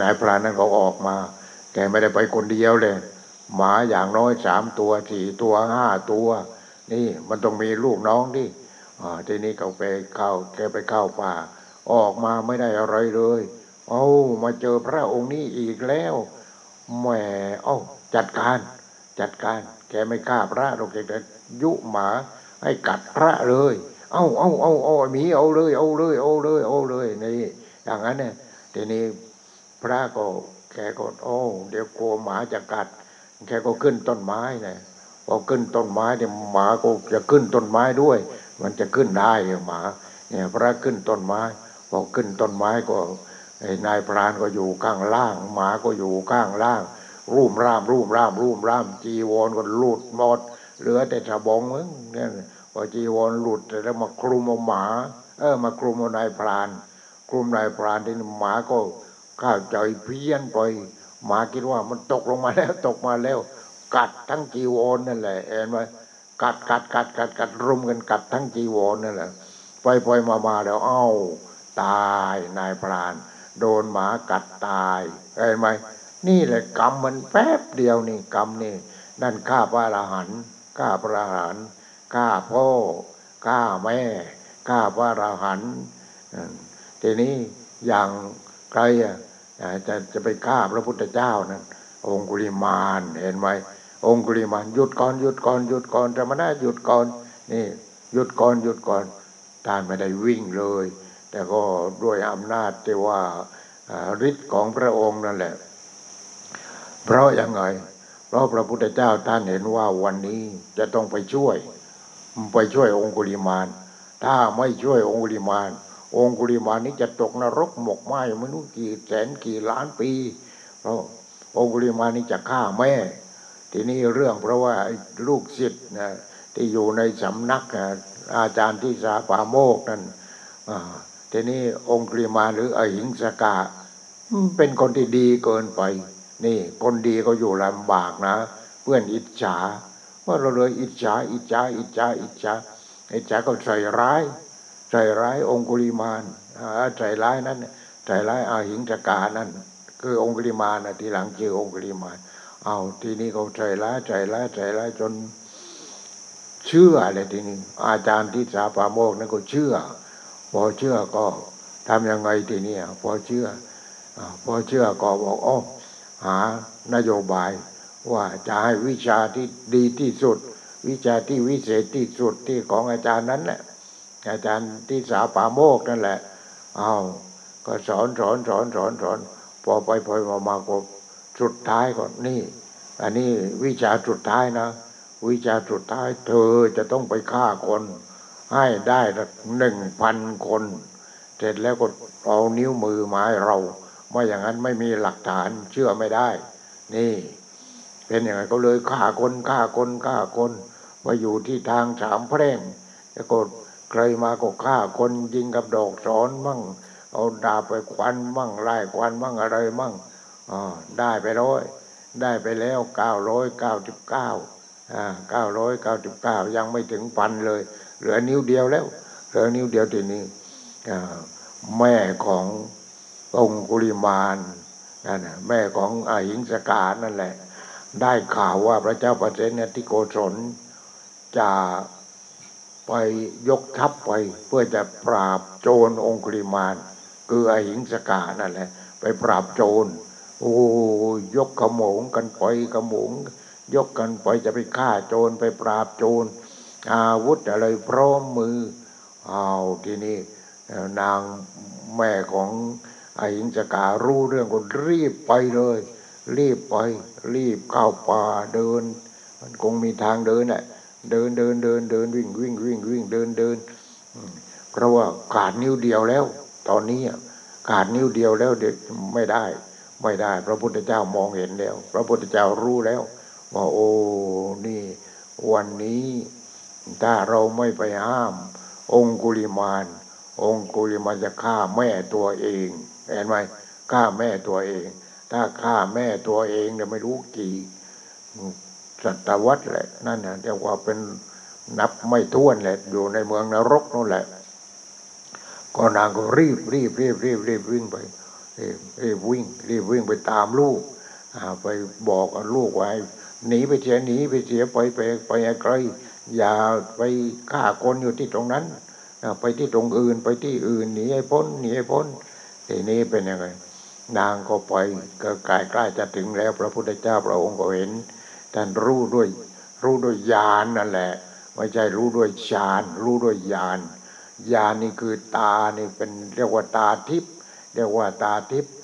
Speaker 1: นายพรานนั้นเขาออกมา แกไม่ได้ไปคนเดียวเลยหมาอย่างน้อยสามตัวสี่ตัวห้าตัว นี่มันต้องมีลูกน้องดิทีนี้เขาไปเข้าแกไปเข้าป่า ออกมาไม่ได้อะไรเลย เอามาเจอพระองค์นี้อีกแล้วแหมเอ้าจัดการ จัดการ แกไม่ฆ่าพระเราแกจะยุหมาให้กัดพระเลย เอ้าเอ้าเอ้าเอาหมีเอาเลย เอาเลย เอาเลย เอาเลยนี่อย่างนั้นเนี่ยทีนี้พระก็แกก็โอ้เดี๋ยวกลัวหมาจะกัด แกก็ขึ้นต้นไม้นะพอขึ้นต้นไม้เนี่ยหมาก็จะขึ้นต้นไม้ด้วย มันจะขึ้นได้หมา เนี่ยพระขึ้นต้นไม้ พอขึ้นต้นไม้ก็นายพรานก็อยู่ข้างล่าง หมาก็อยู่ข้างล่าง รูมร่ามรูมร่ามรูมร่าม จีวรก็หลุดหมดเหลือแต่สบงมึงเนี่ยพอจีวรหลุดแล้วมาคลุมเอาหมา เออมาคลุมเอานายพราน คลุมนายพรานที่หมาก็ข้าวใจเพี้ยนไปหมาคิดว่ามันตกลงมาแล้วตกมาแล้ว กัดทั้งจีวรนั่นแหละเห็นไหมกัดกัดกัดกัดกัดรุมกันกัดทั้งจีวรนั่นแหละไปไปมามาแล้ว เอ้า ตายนายพราน โดนหมากัดตายเห็นไหมนี่แหละกรรมมันแป๊บเดียวนี่กรรมนี่นั่นข้าพระอรหันต์ข้าพระอรหันต์ข้าพ่อข้าแม่ข้าพระอรหันต์ทีนี้อย่างใครอะจะจะไปฆ่าพระพุทธเจ้านั่นองคุลิมานเห็นไหมองคุลิมานหยุดก่อนหยุดก่อนหยุดก่อนจะมาหยุดก่อนนี่หยุดก่อนหยุดก่อนท่านไม่ได้วิ่งเลย แต่ก็ด้วยอำนาจที่ว่าฤทธิ์ของพระองค์นั่นแหละ เพราะยังไง เพราะพระพุทธเจ้าท่านเห็นว่าวันนี้จะต้องไปช่วย ไปช่วยองคุลิมาน ถ้าไม่ช่วยองคุลิมาน องคุลิมานนี้จะตกนรกหมกไหมไม่รู้กี่แสนกี่ล้านปี เพราะองคุลิมานนี้จะฆ่าแม่ ทีนี้เรื่องเพราะว่าลูกศิษย์นะที่อยู่ในสำนักอาจารย์ที่สาปาโมกนั่น ทีนี้องคุลิมานหรืออหิงสกาเป็นคนที่ดีเกินไป นี่ คนดีก็อยู่ลำบากนะ เพื่อนอิจฉา ว่าเราเลยอิจฉา อิจฉา อิจฉา อิจฉาอิจฉาก็ใส่ร้าย ใส่ร้ายองคุลิมานใส่ร้ายนั้นใส่ร้ายอาหิงสกานั่นคือองคุลิมานนะทีหลังเจอองคุลิมาน เอาทีนี้เขาใส่ร้ายใส่ร้ายใส่ร้ายจนเชื่ออะไรทีนี้อาจารย์ที่สาปาโมกนั่นก็เชื่อ พอเชื่อก็ทำยังไงทีนี้พอเชื่อพอเชื่อก็บอกอ๋อหานโยบาย ว่าจะให้วิชาที่ดีที่สุด วิชาที่วิเศษที่สุดที่ของอาจารย์นั้นแหละอาจารย์ที่สาปาโมกนั่นแหละเอาก็สอนสอนสอนสอนสอนพอไปพอมามาก็สุดท้ายก็นี่ อันนี้วิชาสุดท้ายนะ วิชาสุดท้ายเธอจะต้องไปฆ่าคน ให้ได้หนึ่งพันคน เสร็จแล้วก็เอานิ้วมือไม้เราไม่อย่างนั้นไม่มีหลักฐานเชื่อไม่ได้ นี่ เป็นอย่างไรก็เลยฆ่าคนฆ่าคนฆ่าคนมาอยู่ที่ทางสามแพร่งแล้วก็ใครมาก็ฆ่าคนยิงกับดอกสอนมั่ง เอาดาบไปควันมั่งไล่ควันมั่งอะไรมั่งอ๋อได้ไปร้อยได้ไปแล้วเก้าร้อยเก้าสิบเก้าอ่าเก้าร้อยเก้าสิบเก้ายังไม่ถึงพันเลย เหลือนิ้วเดียวแล้ว เหลือนิ้วเดียวทีนี้แม่ขององคุลิมานนั่นแม่ของอหิงสกานั่นแหละ ได้ข่าวว่าพระเจ้าประเสนที่โกศลจะไปยกทัพไปเพื่อจะปราบโจรองคุลิมาน คืออหิงสกานั่นแหละ ไปปราบโจรโอ้ยกขโมงกันไปขโมง ยกกันไปจะไปฆ่าโจรไปปราบโจร อาวุธอะไรพร้อมมือเอาทีนี้นางแม่ของไอ้หิงสการู้เรื่องก็รีบไปเลย รีบไป รีบเข้าป่าเดิน มันคงมีทางเดินแหละเดินเดินเดินเดินวิ่งวิ่งวิ่งวิ่งเดินเดินเพราะว่าขาดนิ้วเดียวแล้ว ตอนนี้ขาดนิ้วเดียวแล้วเด็กไม่ได้ ไม่ได้ พระพุทธเจ้ามองเห็นแล้ว พระพุทธเจ้ารู้แล้วว่าโอ้นี่ วันนี้ ถ้าเราไม่ไปห้าม องคุลิมาน องคุลิมานจะฆ่าแม่ตัวเอง เห็นไหมฆ่าแม่ตัวเอง ถ้าฆ่าแม่ตัวเองเนี่ยไม่รู้กี่ศตวรรษแหละนั่นนะเรียกว่าเป็นนับไม่ท้วนแหละอยู่ในเมืองนรกนั่นแหละ ก็นางก็รีบรีบรีบรีบรีบวิ่งไปรีบรีบวิ่ง รีบวิ่งไปตามลูกไปบอกลูกไว้หนีไปเสียหนีไปเสียไปไปไปไกล อย่าไปฆ่าคนอยู่ที่ตรงนั้นไปที่ตรงอื่นไปที่อื่นหนีให้พ้นหนีให้พ้นทีนี้เป็นยังไงนางก็ไปก็กายใกล้จะถึงแล้ว พระพุทธเจ้าพระองค์ก็เห็นท่านรู้ด้วย รู้ด้วยญาณนนั่นแหละ ไม่ใช่รู้ด้วยฌานรู้ด้วยญาณญาณนี่คือตานี่เป็นเรียกว่าตาทิพย์เรียกว่าตาทิพย์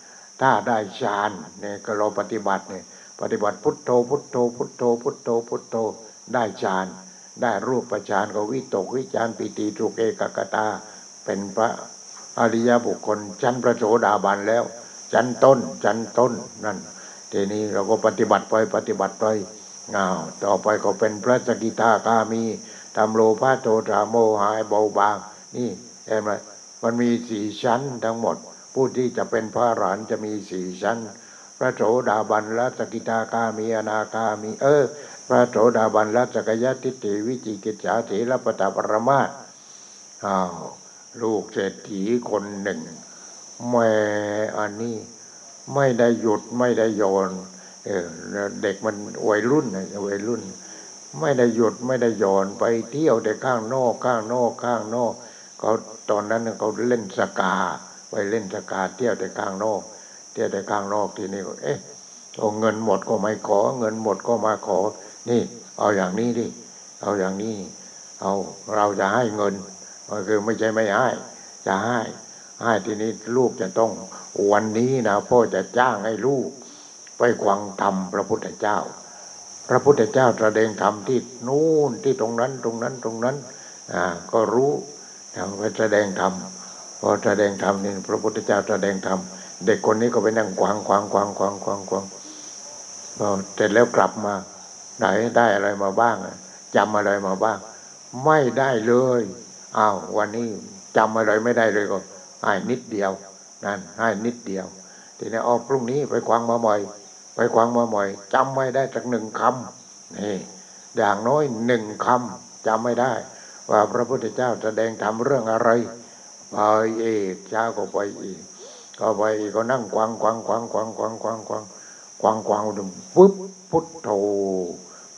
Speaker 1: ถ้าได้ฌานเนี่ยก็เราปฏิบัติเนี่ยปฏิบัติพุทโธพุทโธพุทโธพุทโธพุทโธได้ฌาน ได้รูปฌานก็วิตกวิจารปิติทุกเอกกตา เป็นพระอริยบุคคลชั้นพระโสดาบันแล้ว ชั้นต้นชั้นต้นนั่นทีนี้เราก็ปฏิบัติไปปฏิบัติไปอ้าวต่อไปก็เป็นพระสกิทาคามีทำโลภะโทสะโมหะเบาบาง นี่เห็นไหมมันมีสี่ชั้นทั้งหมด ผู้ที่จะเป็นพระอรหันจะมีสี่ชั้น พระโสดาบันละสกิทาคามีอนาคามี เออ พระโสดาบันละสกยทิฏฐิวิจิกิจฉาเถรปตาปรมาอ้าวลูกเศรษฐีคนหนึ่งแม่อันนี้ไม่ได้หยุดไม่ได้โยนเออเด็กมันวัยรุ่นนะวัยรุ่น ไม่ได้หยุดไม่ได้โยนไปเที่ยวแต่ข้างนอกข้างนอกข้างนอกเขาตอนนั้นเขาเล่นสกา ไปเล่นสกาเที่ยวแต่ข้างนอก เที่ยวแต่ข้างนอกทีนี้เอ๊ะเอาเงินหมดก็ไม่ขอ เงินหมดก็มาขอ นี่ เอาอย่างนี้ดิเอาอย่างนี้ เอาเราจะให้เงินก็คือไม่ใช่ไม่ให้ จะให้ให้ทีนี้ลูกจะต้อง วันนี้นะพ่อจะจ้างให้ลูก ไปควังธรรมพระพุทธเจ้า พระพุทธเจ้าแสดงธรรมที่นู่นที่ตรงนั้นตรงนั้นตรงนั้นอ่าก็รู้ไปแสดงธรรมพอแสดงธรรมนี่พระพุทธเจ้าแสดงธรรมเด็กคนนี้ก็ไปนั่งควางควางควางควางควางควางพอเสร็จแล้วกลับมา ไหนได้อะไรมาบ้างจำอะไรมาบ้าง ไม่ได้เลยอ้าววันนี้จำอะไรไม่ได้เลยก็ให้นิดเดียวนั่นให้นิดเดียวทีนี้ออกพรุ่งนี้ไปควางมาใหม่ไปควางมาใหม่จำไม่ได้สักหนึ่งคำนี่อย่างน้อยหนึ่งคำจำไม่ได้ ว่าพระพุทธเจ้าแสดงทำเรื่องอะไรไปเอกเจ้าก็ไปอีกก็ไปอีกก็นั่งควางควางควางควางควางควางควางควางควางดูปุ๊บพุทโธ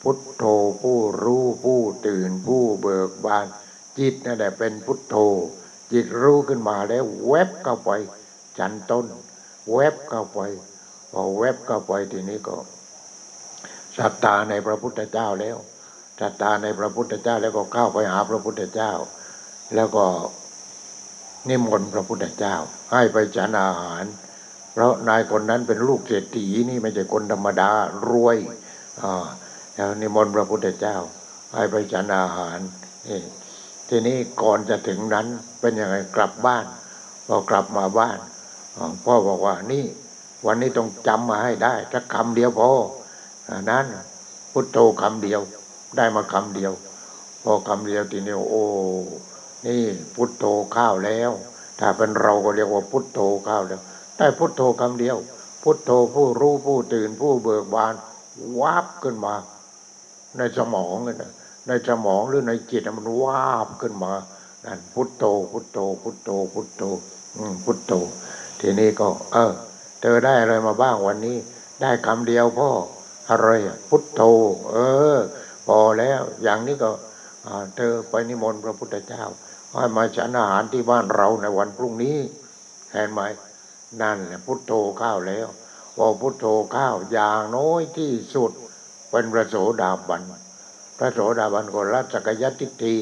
Speaker 1: พุทโธผู้รู้ผู้ตื่นผู้เบิกบาน จิตนั่นแหละเป็นพุทโธ จิตรู้ขึ้นมาแล้วแวบเข้าไปจันต้น แวบเข้าไปพอแวบเข้าไปทีนี้ก็ศรัทธาในพระพุทธเจ้าแล้วศรัทธาในพระพุทธเจ้าแล้วก็เข้าไปหาพระพุทธเจ้า แล้วก็นิมนต์พระพุทธเจ้า ให้ไปฉันอาหาร เพราะนายคนนั้นเป็นลูกเศรษฐีนี่ไม่ใช่คนธรรมดารวยอ่า แล้วนิมนต์พระพุทธเจ้า ให้ไปฉันอาหารนี่ทีนี้ก่อนจะถึงนั้นเป็นยังไงกลับบ้านพอกลับมาบ้านพ่อบอกว่านี่ วันนี้ต้องจำมาให้ได้สักคำเดียวพอนั้นพุทโธคำเดียว ได้มาคำเดียว พอคำเดียวทีนี้โอ้นี่พุทโธข้าวแล้ว ถ้าเป็นเราก็เรียกว่าพุทโธข้าวแล้วได้พุทโธคำเดียว พุทโธผู้รู้ผู้ตื่นผู้เบิกบานวับขึ้นมา ในสมองเลยนะในสมองหรือในจิตมันวาบขึ้นมานั่นพุทโธพุทโธพุทโธพุทโธพุทโธทีนี้ก็ เออ เธอได้อะไรมาบ้างวันนี้ ได้คำเดียวพ่ออะไรพุทโธ เออ พอแล้ว อย่างนี้ก็เธอไปนิมนต์พระพุทธเจ้าให้มาฉันอาหารที่บ้านเราในวันพรุ่งนี้เห็นไหมนั่นแหละพุทโธข้าวแล้วพอพุทโธข้าวอย่างน้อยที่สุด เป็นพระโสดาบัน พระโสดาบันก็รัศกยติที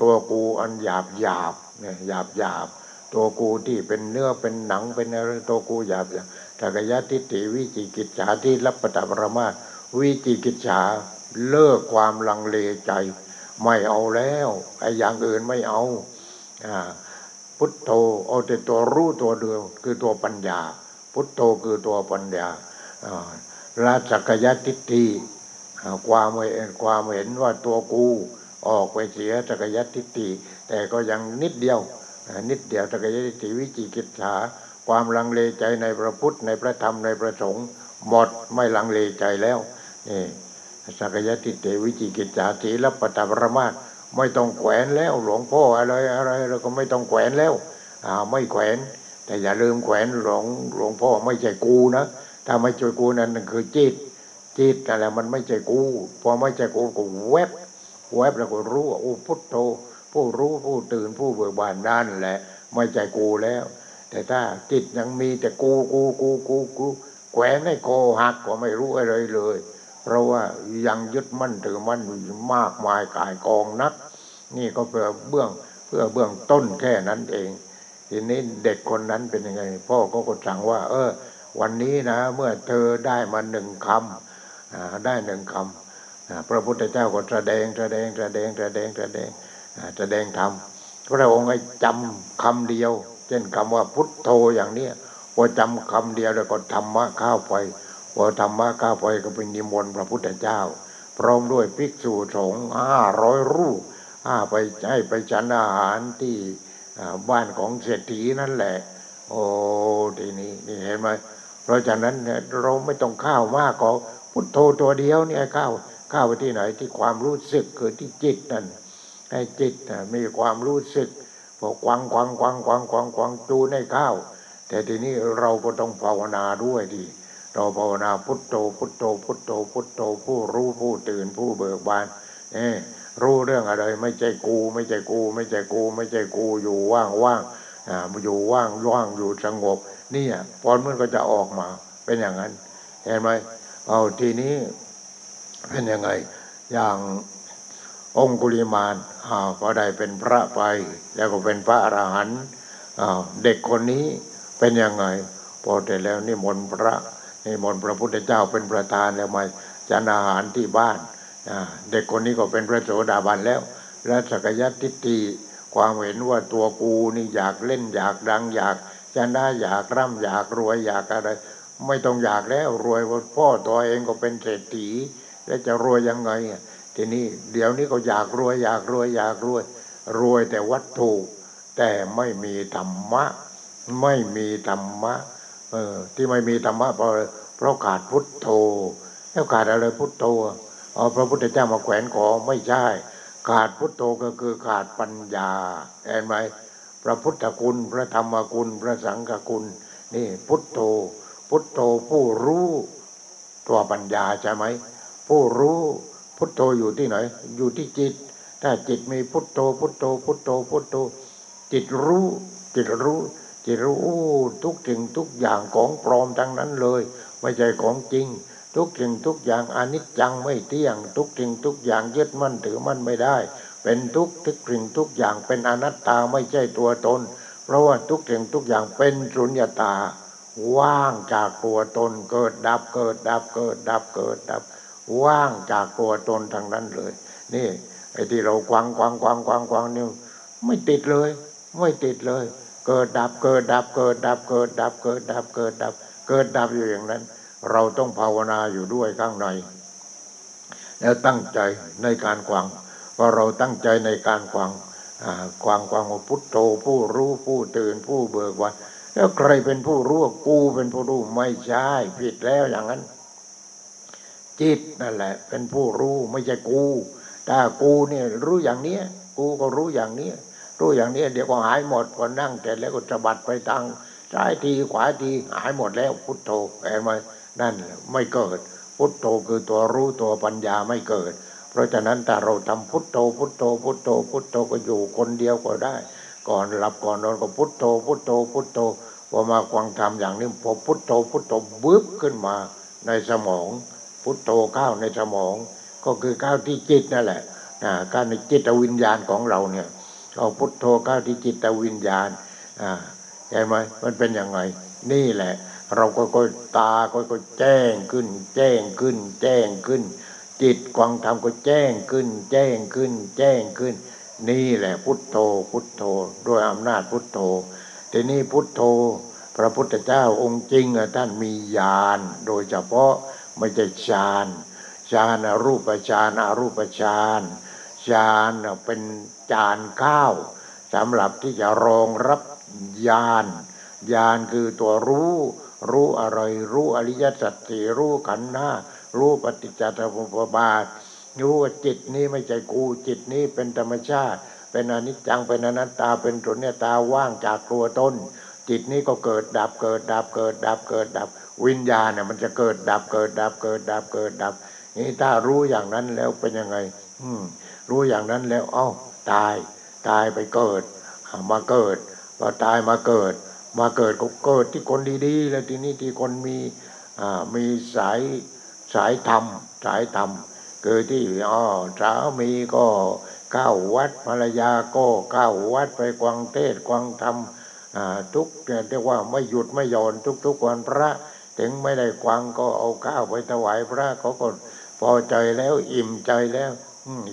Speaker 1: ตัวกูอันหยาบหยาบเนี่ยหยาบหยาบตัวกูที่เป็นเนื้อเป็นหนังเป็นอะไรตัวกูหยาบหยาบจักยติติวิจิกิจฉาที่รับประตับรมาวิจิกิจฉาเลิกความลังเลใจ ไม่เอาแล้วไอ้อย่างอื่นไม่เอาอ่าพุทโธเอาแต่ตัวรู้ตัวเดียวคือตัวปัญญา พุทโธคือตัวปัญญา ราชกยติติความเห็นความเห็นว่าตัวกูออกไปเสียจักยติติแต่ก็ยังนิดเดียว นิดเดียวจักยติติวิจิกิจฉาความลังเลใจในพระพุทธในพระธรรมในพระสงฆ์หมดไม่ลังเลใจแล้วนี่สักยติเตวิจิกิจจาสีรปตปรมาไม่ต้องแขวนแล้ว หลวงพ่ออะไรอะไรเราก็ไม่ต้องแขวนแล้วอ่าไม่แขวน แต่อย่าลืมแขวนหลวงหลวงพ่อไม่ใช่กูนะ ถ้าไม่ใช่กูนั่นคือจิตจิตอะไรมันไม่ใช่กู พอไม่ใช่กูก็แวบแวบแล้วก็รู้ว่าโอ้พุทโธ ผู้รู้ผู้ตื่นผู้เบิกบานนั่นแหละ ไม่ใช่กูแล้ว แต่ถ้าจิตยังมีแต่กูกูกูกูกูแขวนให้โคหักก็ไม่รู้อะไรเลย เพราะว่ายังยึดมั่นถือมั่นมากมายกายกองนัก นี่ก็เพื่อเบื้องเพื่อเบื้องต้นแค่นั้นเองทีนี้เด็กคนนั้นเป็นยังไง พ่อก็กดสั่งว่า เออ วันนี้นะ เมื่อเธอได้มาหนึ่งคำได้หนึ่งคำพระพุทธเจ้าก็แสดงแสดงแสดงแสดงแสดงแสดงธรรมพระองค์ให้จำคำเดียว เช่นคำว่าพุทโธอย่างเนี้ยพอจำคำเดียวแล้วก็ธรรมะข้าวไปพอธรรมะก้าวไปก็เป็นนิมนต์พระพุทธเจ้า พร้อมด้วยภิกษุสงฆ์ห้าร้อยรูปห้าไปให้ไปฉันอาหารที่บ้านของเศรษฐีนั่นแหละ โอ้ทีนี้นี่เห็นไหม ราะฉะนั้นเนี่ยเราไม่ต้องข้าวมากก็พุทโธตัวเดียวเนี่ยข้าวข้าวไปที่ไหนที่ความรู้สึกเกิดที่จิตนั่นให้จิตมีความรู้สึกพอกวังกวังกวังกวังกวังกวังจูในข้าว แต่ทีนี้เราก็ต้องภาวนาด้วยดี เราภาวนาพุทโธพุทโธพุทโธพุทโธผู้รู้ผู้ตื่นผู้เบิกบานเอรู้เรื่องอะไร ไม่ใช่กู ไม่ใช่กู ไม่ใช่กู ไม่ใช่กูอยู่ว่างว่างอ่าอยู่ว่างว่างอยู่สงบ นี่อะพอมันก็จะออกมา เป็นอย่างนั้น เห็นไหมเอาทีนี้เป็นยังไง อย่างองคุลิมานอ่าก็ได้เป็นพระไป แล้วก็เป็นพระอรหันต์เด็กคนนี้เป็นยังไงพอแต่แล้วนี่มนพระนี่มนพระพุทธเจ้าเป็นประธานแล้วมาจานอาหารที่บ้านเด็กคนนี้ก็เป็นพระโสดาบันแล้วและสกยะทิฏฐิความเห็นว่าตัวกูนี่อยากเล่นอยากดังอยาก จะได้อยากร่ำอยากรวยอยากอะไร ไม่ต้องอยากแล้วรวยพ่อตัวเองก็เป็นเศรษฐี แล้วจะรวยยังไงทีนี้เดี๋ยวนี้ก็อยากรวยอยากรวยอยากรวย รวยแต่วัตถุแต่ไม่มีธรรมะ ไม่มีธรรมะ เออ ที่ไม่มีธรรมะเพราะเพราะขาดพุทโธแล้วขาดอะไรพุทโธเอ๋อพระพุทธเจ้ามาแขวนคอไม่ใช่ ขาดพุทโธก็คือขาดปัญญาเห็นไหม พระพุทธคุณ พระธรรมคุณ พระสังฆคุณ นี่พุทโธ พุทโธผู้รู้ตัวปัญญาใช่ไหม ผู้รู้พุทโธอยู่ที่ไหน อยู่ที่จิต ถ้าจิตมีพุทโธ พุทโธ พุทโธ พุทโธ จิตรู้ จิตรู้ จิตรู้ทุกสิ่งทุกอย่างของปลอมทั้งนั้นเลย ไม่ใช่ของจริง ทุกสิ่งทุกอย่างอนิจจังไม่เที่ยง ทุกสิ่งทุกอย่างยึดมั่นถือมั่นไม่ได้ เป็นทุกทุกสิ่งทุกอย่างเป็นอนัตตาไม่ใช่ตัวตน เพราะว่าทุกสิ่งทุกอย่างเป็นสุญญตา ว่างจากตัวตนเกิดดับเกิดดับเกิดดับเกิดดับ ว่างจากตัวตนทางนั้นเลย นี่ไอ้ที่เราควังควังควังควังควังนี่ไม่ติดเลย ไม่ติดเลย เกิดดับเกิดดับเกิดดับเกิดดับเกิดดับเกิดดับ เกิดดับอยู่อย่างนั้น เราต้องภาวนาอยู่ด้วยข้างในแล้วตั้งใจในการควัง ว่าเราตั้งใจในการควังควังควังว่าพุทโธผู้รู้ผู้ตื่นผู้เบิกวันแล้วใครเป็นผู้รู้กูเป็นผู้รู้ไม่ใช่ผิดแล้วอย่างนั้น จิตนั่นแหละ เป็นผู้รู้ไม่ใช่กูถ้ากูเนี่ยรู้อย่างเนี้ยกูก็รู้อย่างนี้รู้อย่างนี้เดี๋ยวก็หายหมดพอนั่งแต่แล้วก็จะบัดไปทางซ้ายทีขวาทีหายหมดแล้วพุทโธเห็นไหมนั่นไม่เกิด พุทโธคือตัวรู้ตัวปัญญาไม่เกิด เพราะฉะนั้นถ้าเราทำพุทโธพุทโธพุทโธพุทโธก็อยู่คนเดียวก็ได้ ก่อนหลับก่อนนอนก็พุทโธพุทโธพุทโธพอมาควางทำอย่างนี้พอพุทโธพุทโธบึ้บขึ้นมาในสมอง พุทโธก้าวในสมอง ก็คือก้าวที่จิตนั่นแหละกาวในจิตวิญญาณของเราเนี่ยเอาพุทโธก้าวที่จิตวิญญาณเห็นไหมมันเป็นยังไง นี่แหละ เราก็ก็ตาก็ก็แจ้งขึ้น แจ้งขึ้น แจ้งขึ้น จิตกวางธรรมก็แจ้งขึ้น แจ้งขึ้น แจ้งขึ้น นี่แหละพุทโธ พุทโธ ด้วยอำนาจพุทโธทีนี้พุทโธ พระพุทธเจ้าองค์จริงท่านมีญาณโดยเฉพาะไม่ใช่ฌานฌานรูปฌานอรูปฌานฌานเป็นจานข้าวสำหรับที่จะรองรับญาณญาณคือตัวรู้ รู้อะไรรู้อริยสัจสี่รู้ขันธ์ห้า รู้ปฏิจจสมุปบาทรู้ว่าจิตนี้ไม่ใช่กูจิตนี้เป็นธรรมชาติ เป็นอนิจจังเป็นอนัตตาเป็นสุญญตาว่างจากตัวตนจิตนี้ก็เกิดดับเกิดดับเกิดดับเกิดดับ วิญญาณเนี่ยมันจะเกิดดับเกิดดับเกิดดับเกิดดับนี่ถ้ารู้อย่างนั้นแล้วเป็นยังไง อืม รู้อย่างนั้นแล้ว เอ้า ตาย ตายไปเกิดมาเกิดพอตายมาเกิด มาเกิดก็เกิดที่คนดีๆ แล้วทีนี้ที่คนมีอ่ามีสาย สายธรรมสายธรรมเกิดที่อ๋อสามีก็เก้าวัดภรรยาก็เก้าวัดไปกวางเทศกวางธรรมทุกเรียกว่าไม่หยุดไม่หย่อนทุกๆวันพระ ถึงไม่ได้ควังก็เอาข้าวไปถวายพระเขาก็พอใจแล้วอิ่มใจแล้ว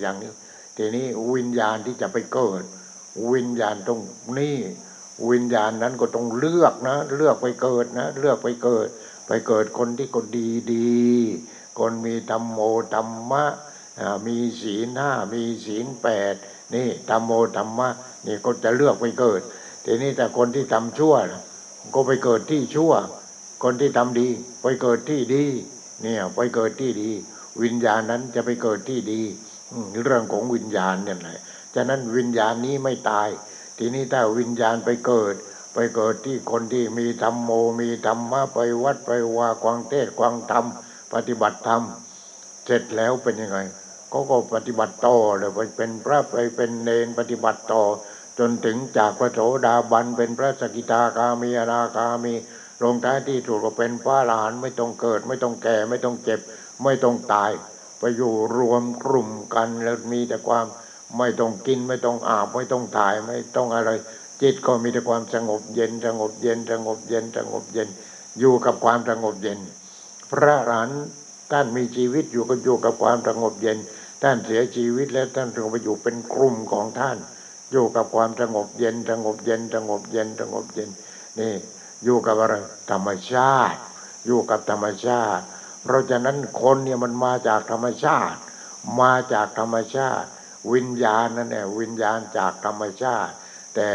Speaker 1: อย่างนี้ ทีนี้วิญญาณที่จะไปเกิด วิญญาณตรงนี้วิญญาณนั้นก็ต้องเลือกนะ เลือกไปเกิดนะ เลือกไปเกิด ไปเกิดคนที่ก็ดีดีคนมีธรรมโมธรรมะมีศีลห้ามีศีลแปดนี่ธรรมโมธรรมะนี่ก็จะเลือกไปเกิดทีนี้แต่คนที่ทำชั่วก็ไปเกิดที่ชั่ว คนที่ทำดี ไปเกิดที่ดี เนี่ยไปเกิดที่ดี วิญญาณนั้นจะไปเกิดที่ดีเรื่องของวิญญาณเนี่ยแหละฉะนั้นวิญญาณนี้ไม่ตาย ทีนี้ถ้าวิญญาณไปเกิด ไปเกิดที่คนที่มีธรรมโมมีธรรมะไปวัดไปวากวางเทศกวางธรรม ปฏิบัติธรรม เสร็จแล้วเป็นยังไงก็ก็ปฏิบัติต่อเลยไปเป็นพระไปเป็นเนนปฏิบัติต่อ จนถึงจากพระโสดาบันเป็นพระสกิทาคามีอนาคามีลงท้ายที่ถูกก็เป็นพระหลานไม่ต้องเกิด ไม่ต้องแก่ไม่ต้องเจ็บ ไม่ต้องตาย ไปอยู่รวมกลุ่มกันแล้วมีแต่ความไม่ต้องกินไม่ต้องอาบไม่ต้องถ่ายไม่ต้องอะไร จิตก็มีแต่ความสงบเย็นสงบเย็นสงบเย็นสงบเย็น อยู่กับความสงบเย็น พระหลานท่านมีชีวิตอยู่ก็อยู่กับความสงบเย็น ท่านเสียชีวิตแล้วท่านถึงไปอยู่เป็นกลุ่มของท่าน อยู่กับความสงบเย็นสงบเย็นสงบเย็นสงบเย็นนี่อยู่กับอะไรธรรมชาติ อยู่กับธรรมชาติ เพราะฉะนั้นคนเนี่ยมันมาจากธรรมชาติ มาจากธรรมชาติ วิญญาณนั่นแหละวิญญาณจากธรรมชาติ แต่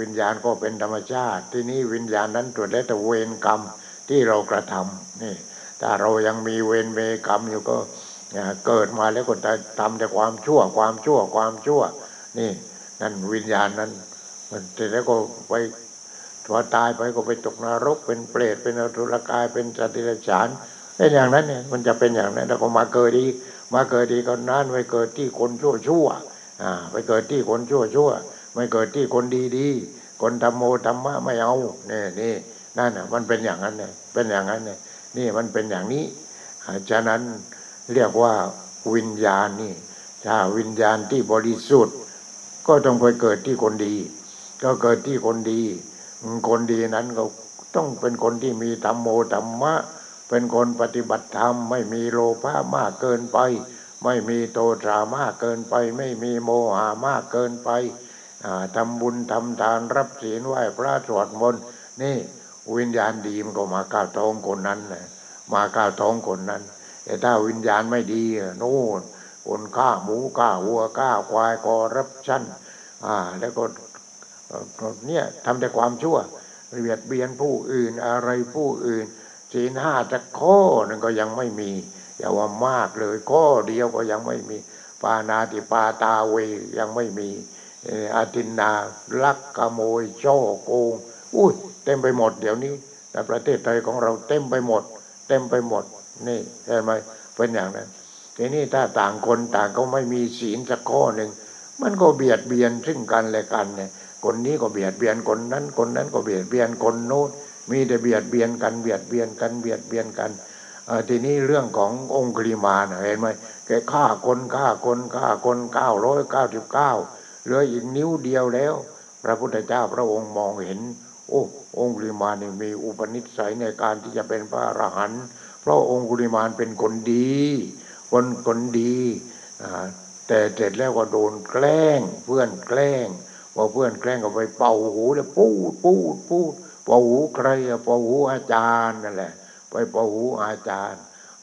Speaker 1: วิญญาณก็เป็นธรรมชาติ ที่นี้วิญญาณนั้นตรวจได้แต่เวรกรรมที่เรากระทำนี่ ถ้าเรายังมีเวรเมกรรมอยู่ก็เกิดมาแล้วก็จะทำแต่ความชั่ว ความชั่วความชั่ว นี่นั่นวิญญาณนั้น มันเสร็จแล้วก็ไปพอตายไปก็ไปตกนรก เป็นเปรตเป็นอสุรกายเป็นสัตว์ดิบฉานเป็นอย่างนั้นเนี่ยมันจะเป็นอย่างนั้น แล้วก็มาเกิดดี มาเกิดดีก็นั่นไปเกิดที่คนชั่วชั่วอ่าไปเกิดที่คนชั่วชั่ว ไม่เกิดที่คนดีดีคนธรรมโมธรรมะไม่เอาเนี่ยนี่นั่นอะมันเป็นอย่างนั้นเนี่ยเป็นอย่างนั้นเนี่ยนี่มันเป็นอย่างนี้ฉะนั้นเรียกว่าวิญญาณนี่ถ้าวิญญาณที่บริสุทธิ์ ก็ต้องไปเกิดที่คนดี ก็เกิดที่คนดี คนดีนั้นก็ต้องเป็นคนที่มีธรรมโมธรรมะ เป็นคนปฏิบัติธรรม ไม่มีโลภะมากเกินไป ไม่มีโทสะมากเกินไป ไม่มีโมหะมากเกินไป ทำบุญทำทานรับศีลไหว้พระสวดมนต์นี่วิญญาณดีมันก็มาก้าวท้องคนนั้นแหละมาก้าวท้องคนนั้น แต่ถ้าวิญญาณไม่ดีโน่นคนฆ่าหมูฆ่าวัวฆ่าควายกอรับชั่นอ่า แล้วก็เนี่ยทำแต่ความชั่วเบียดเบียนผู้อื่นอะไรผู้อื่นศีลห้าจะข้อนึงก็ยังไม่มีอย่าว่ามากเลยข้อเดียวก็ยังไม่มีปานาติปาตาเวยังไม่มี อาตินนาลักขโมยโชโกงอุ้ยเต็มไปหมดเดี๋ยวนี้ในประเทศไทยของเราเต็มไปหมด เต็มไปหมด นี่ใช่ไหมเป็นอย่างนั้นทีนี้ถ้าต่างคนต่างก็ไม่มีศีลสักข้อหนึ่งมันก็เบียดเบียนซึ่งกันและกันเนี่ย คนนี้ก็เบียดเบียนคนนั้น คนนั้นก็เบียดเบียนคนโน้นมีแต่เบียดเบียนกันเบียดเบียนกันเบียดเบียนกันทีนี้เรื่องขององค์กริมาเห็นไหมแกฆ่าคนฆ่าคนฆ่าคนเก้าร้อยเก้าสิบเก้า เหลืออีกนิ้วเดียวแล้ว พระพุทธเจ้าพระองค์มองเห็น โอ้องคุลิมานนี่มีอุปนิสัยในการที่จะเป็นพระอรหันต์เพราะองคุลิมานเป็นคนดี คนคนดีแต่เสร็จแล้วก็โดนแกล้ง เพื่อนแกล้งพอเพื่อนแกล้งก็ไปเป่าหูแล้วพูดพูดพูดเป่าหูใครเป่าหูอาจารย์นั่นแหละ ไปเป่าหูอาจารย์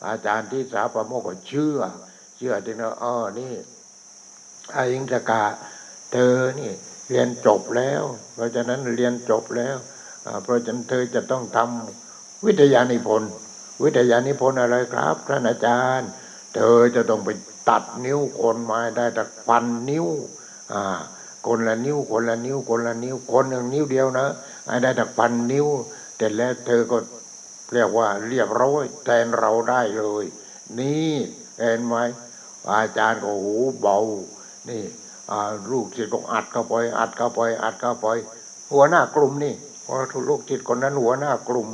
Speaker 1: อาจารย์ที่สาประโมกก็เชื่อ เชื่อที่ว่าอ๋อนี่อายิงสกา เธอนี่เรียนจบแล้ว เพราะฉะนั้นเรียนจบแล้ว เพราะฉะนั้นเธอจะต้องทำวิทยานิพนธ์วิทยานิพนธ์อะไรครับ ท่านอาจารย์ เธอจะต้องไปตัดนิ้วคนมาได้แต่ฟันนิ้วอ่าคนละนิ้วคนละนิ้วคนละนิ้วคนหนึ่งนิ้วเดียวนะได้แต่ฟันนิ้ว แต่แล้วเธอก็เรียกว่าเรียบร้อยแทนเราได้เลย นี่เห็นไหมอาจารย์ก็หูเบา นี่ ลูกจิตก็อัดเข้าไปอัดเข้าไปอัดเข้าไปหัวหน้ากลุ่มนี่พอทุลูกจิตคนนั้นหัวหน้ากลุ่ม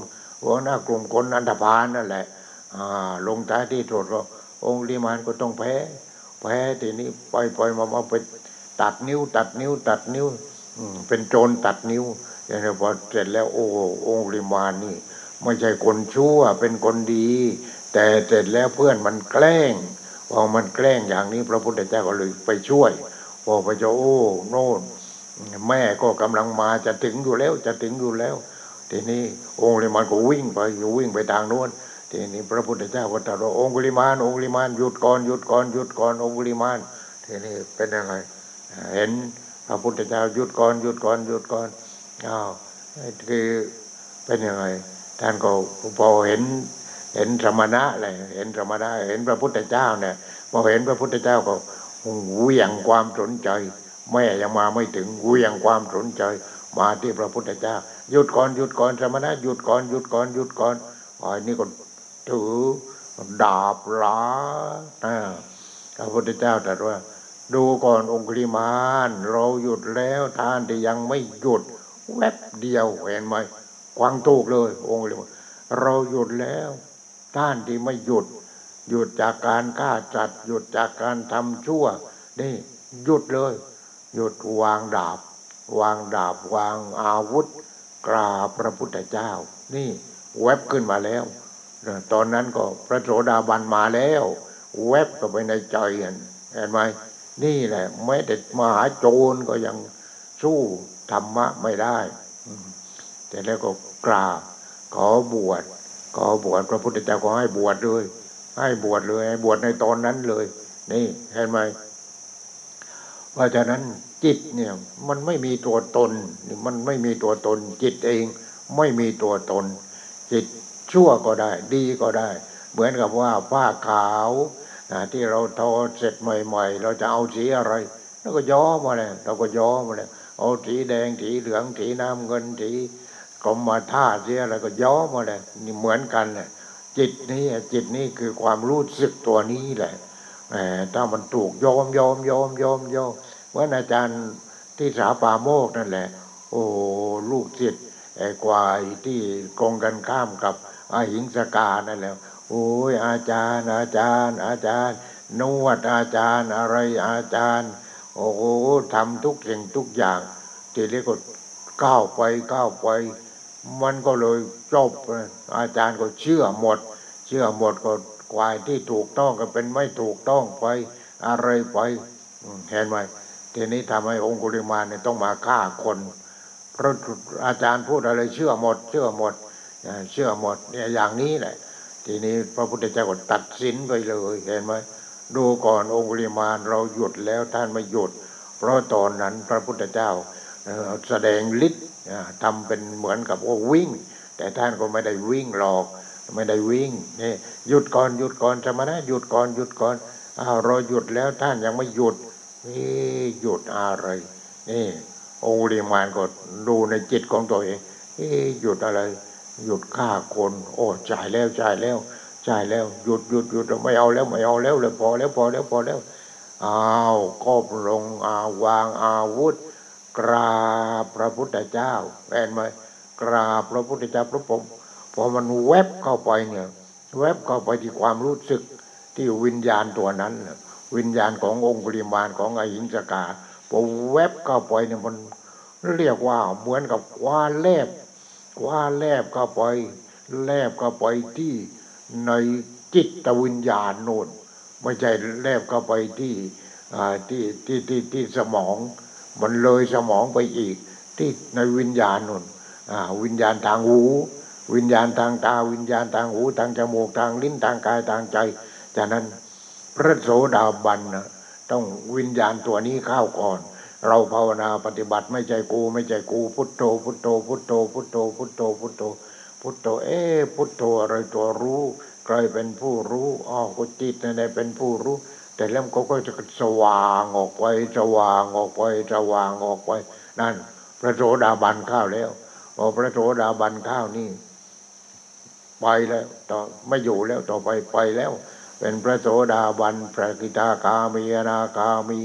Speaker 1: หัวหน้ากลุ่มคนอันธพาลนั่นแหละลงท้ายที่ตรวจก็องค์ลิมานก็ต้องแพ้ แพ้ทีนี้ปล่อยปล่อยมามาไปตัดนิ้ว ตัดนิ้ว ตัดนิ้วเป็นโจรตัดนิ้วอย่างนี้พอเสร็จแล้วโอ้องค์ลิมานนี่ ไม่ใช่คนชั่วเป็นคนดี แต่เสร็จแล้วเพื่อนมันแกล้งพอมันแกล้งอย่างนี้พระพุทธเจ้าก็เลยไปช่วย พอพระเจ้าโอ้โน่นแม่ก็กำลังมาจะถึงอยู่แล้ว จะถึงอยู่แล้ว ทีนี้องคุลิมาลก็วิ่งไปอยู่วิ่งไปทางโน้นทีนี้พระพุทธเจ้าก็ตรัสว่าองคุลิมาลองคุลิมาลหยุดก่อนหยุดก่อนหยุดก่อนองคุลิมาลทีนี้เป็นยังไงเห็นพระพุทธเจ้าหยุดก่อนหยุดก่อนหยุดก่อนอ้าวคือเป็นยังไงท่านก็พอเห็นเห็นสมณะอะไรเห็นสมณะเห็นพระพุทธเจ้าเนี่ยพอเห็นพระพุทธเจ้าก็ เหวี่ยงความสนใจ แม่ยังมาไม่ถึงเหวี่ยงความสนใจ มาที่พระพุทธเจ้าหยุดก่อนหยุดก่อนสมณะหยุดก่อนหยุดก่อนหยุดก่อนอ๋อนี่ก็ถือดาบลาพระพุทธเจ้าตรัสว่า ดูก่อนองคุลิมานเราหยุดแล้วท่านที่ยังไม่หยุด แวบเดียวเห็นไหมกวางตูกเลย องคุลิมานเราหยุดแล้วท่านที่ไม่หยุด หยุดจากการฆ่าจัดหยุดจากการทำชั่ว นี่หยุดเลย หยุดวางดาบ วางดาบวางอาวุธ กราบพระพุทธเจ้า นี่แวบขึ้นมาแล้ว ตอนนั้นก็พระโสดาบันมาแล้ว แวบก็ไปในใจเห็นเห็นไหมนี่แหละแม้แต่มหาโจรก็ยังสู้ธรรมะไม่ได้แต่แล้วก็กราบขอบวชขอบวชพระพุทธเจ้าก็ให้บวชเลย ให้บวชเลยบวชในตอนนั้นเลย นี่เห็นไหมเพราะฉะนั้นจิตเนี่ย มันไม่มีตัวตน มันไม่มีตัวตน จิตเองไม่มีตัวตน จิตชั่วก็ได้ ดีก็ได้ เหมือนกับว่าผ้าขาวที่เราทอเสร็จใหม่ๆ เราจะเอาสีอะไรแล้วก็ย้อมาเลยเราก็ย้อมาเลยเอาสีแดงสีเหลืองสีน้ำเงินสีกรมมาท่าเสียอะไรก็ย้อมาเลยนี่เหมือนกันแหละ จิตนี้จิตนี้คือความรู้สึกตัวนี้แหละถ้ามันถูกยอมยอมยอมยอมยอมเมื่ออาจารย์ที่สาปาโมกนั่นแหละ โอ้ลูกจิตไอ้ควายที่กงกันข้ามกับอาหิงสกานั่นแหละโอ้ยอาจารย์อาจารย์ อาจารย์ นวดอาจารย์อะไรอาจารย์ โอ้โหทำทุกสิ่งทุกอย่างทีนี้ก็ก้าวไปก้าวไป มันก็เลย จบ อาจารย์ก็เชื่อหมด เชื่อหมดก็ควายที่ถูกต้องก็เป็นไม่ถูกต้องไปอะไรไปเห็นไหมทีนี้ทำให้องคุลิมาเนี่ยต้องมาฆ่าคนเพราะอาจารย์พูดอะไรเชื่อหมด เชื่อหมดเชื่อหมดเนี่ยอย่างนี้แหละ ทีนี้พระพุทธเจ้าก็ตัดสินไปเลยเห็นไหมดูก่อนองคุลิมานเราหยุดแล้วท่านไม่หยุด เพราะตอนนั้นพระพุทธเจ้าแสดงฤทธิ์ทำเป็นเหมือนกับว่าวิ่ง แต่ท่านก็ไม่ได้วิ่งหรอก ไม่ได้วิ่งนี่หยุดก่อนหยุดก่อนจะมานะหยุดก่อนหยุดก่อนอ้าวเราหยุดแล้วท่านยังไม่หยุดนี่หยุดอะไรนี่องค์ริมานก็ดูในจิตของตัวเองหยุดอะไร หยุดฆ่าคน โอ้จ่ายแล้วจ่ายแล้วจ่ายแล้วหยุดหยุดหยุดไม่เอาแล้วไม่เอาแล้วเลยพอแล้วพอแล้วพอแล้วอ้าวก็ลงอาวางอาวุธ กราบพระพุทธเจ้าแอนไหม กราบพระพุทธเจ้าพระผมพอมันแวบเข้าไปเนี่ย แวบเข้าไปที่ความรู้สึกที่วิญญาณตัวนั้นวิญญาณขององค์ปริมาณของอหิงสกาพอแวบเข้าไปเนี่ยมันเรียกว่าเหมือนกับคว้าแลบคว้าแลบเข้าไปแลบเข้าไปที่ในจิตวิญญาณโน่นไม่ใช่แลบเข้าไปที่ที่ที่ที่ที่สมอง มันเลยสมองไปอีก ที่ในวิญญาณโน่น วิญญาณทางหู วิญญาณทางตา วิญญาณทางหูทางจมูกทางลิ้นทางกายทางใจจากนั้นพระโสดาบันนะต้องวิญญาณตัวนี้เข้าก่อน เราภาวนาปฏิบัติไม่ใจกูไม่ใจกู พุทโธ พุทโธ พุทโธ พุทโธ พุทโธ พุทโธพุทโธเอ๊พุทโธอะไรตัวรู้ใครเป็นผู้รู้อ๋อก็จิตนั่นเป็นผู้รู้ แต่แล้วก็ก็จะสว่างออกไปสว่างออกไปสว่างออกไปนั่น พระโสดาบันเข้าแล้ว พอพระโสดาบันข้าวนี่ ไปแล้วต่อไม่อยู่แล้วต่อไปไปแล้ว เป็นพระโสดาบันพระกิตาคามีนาคามี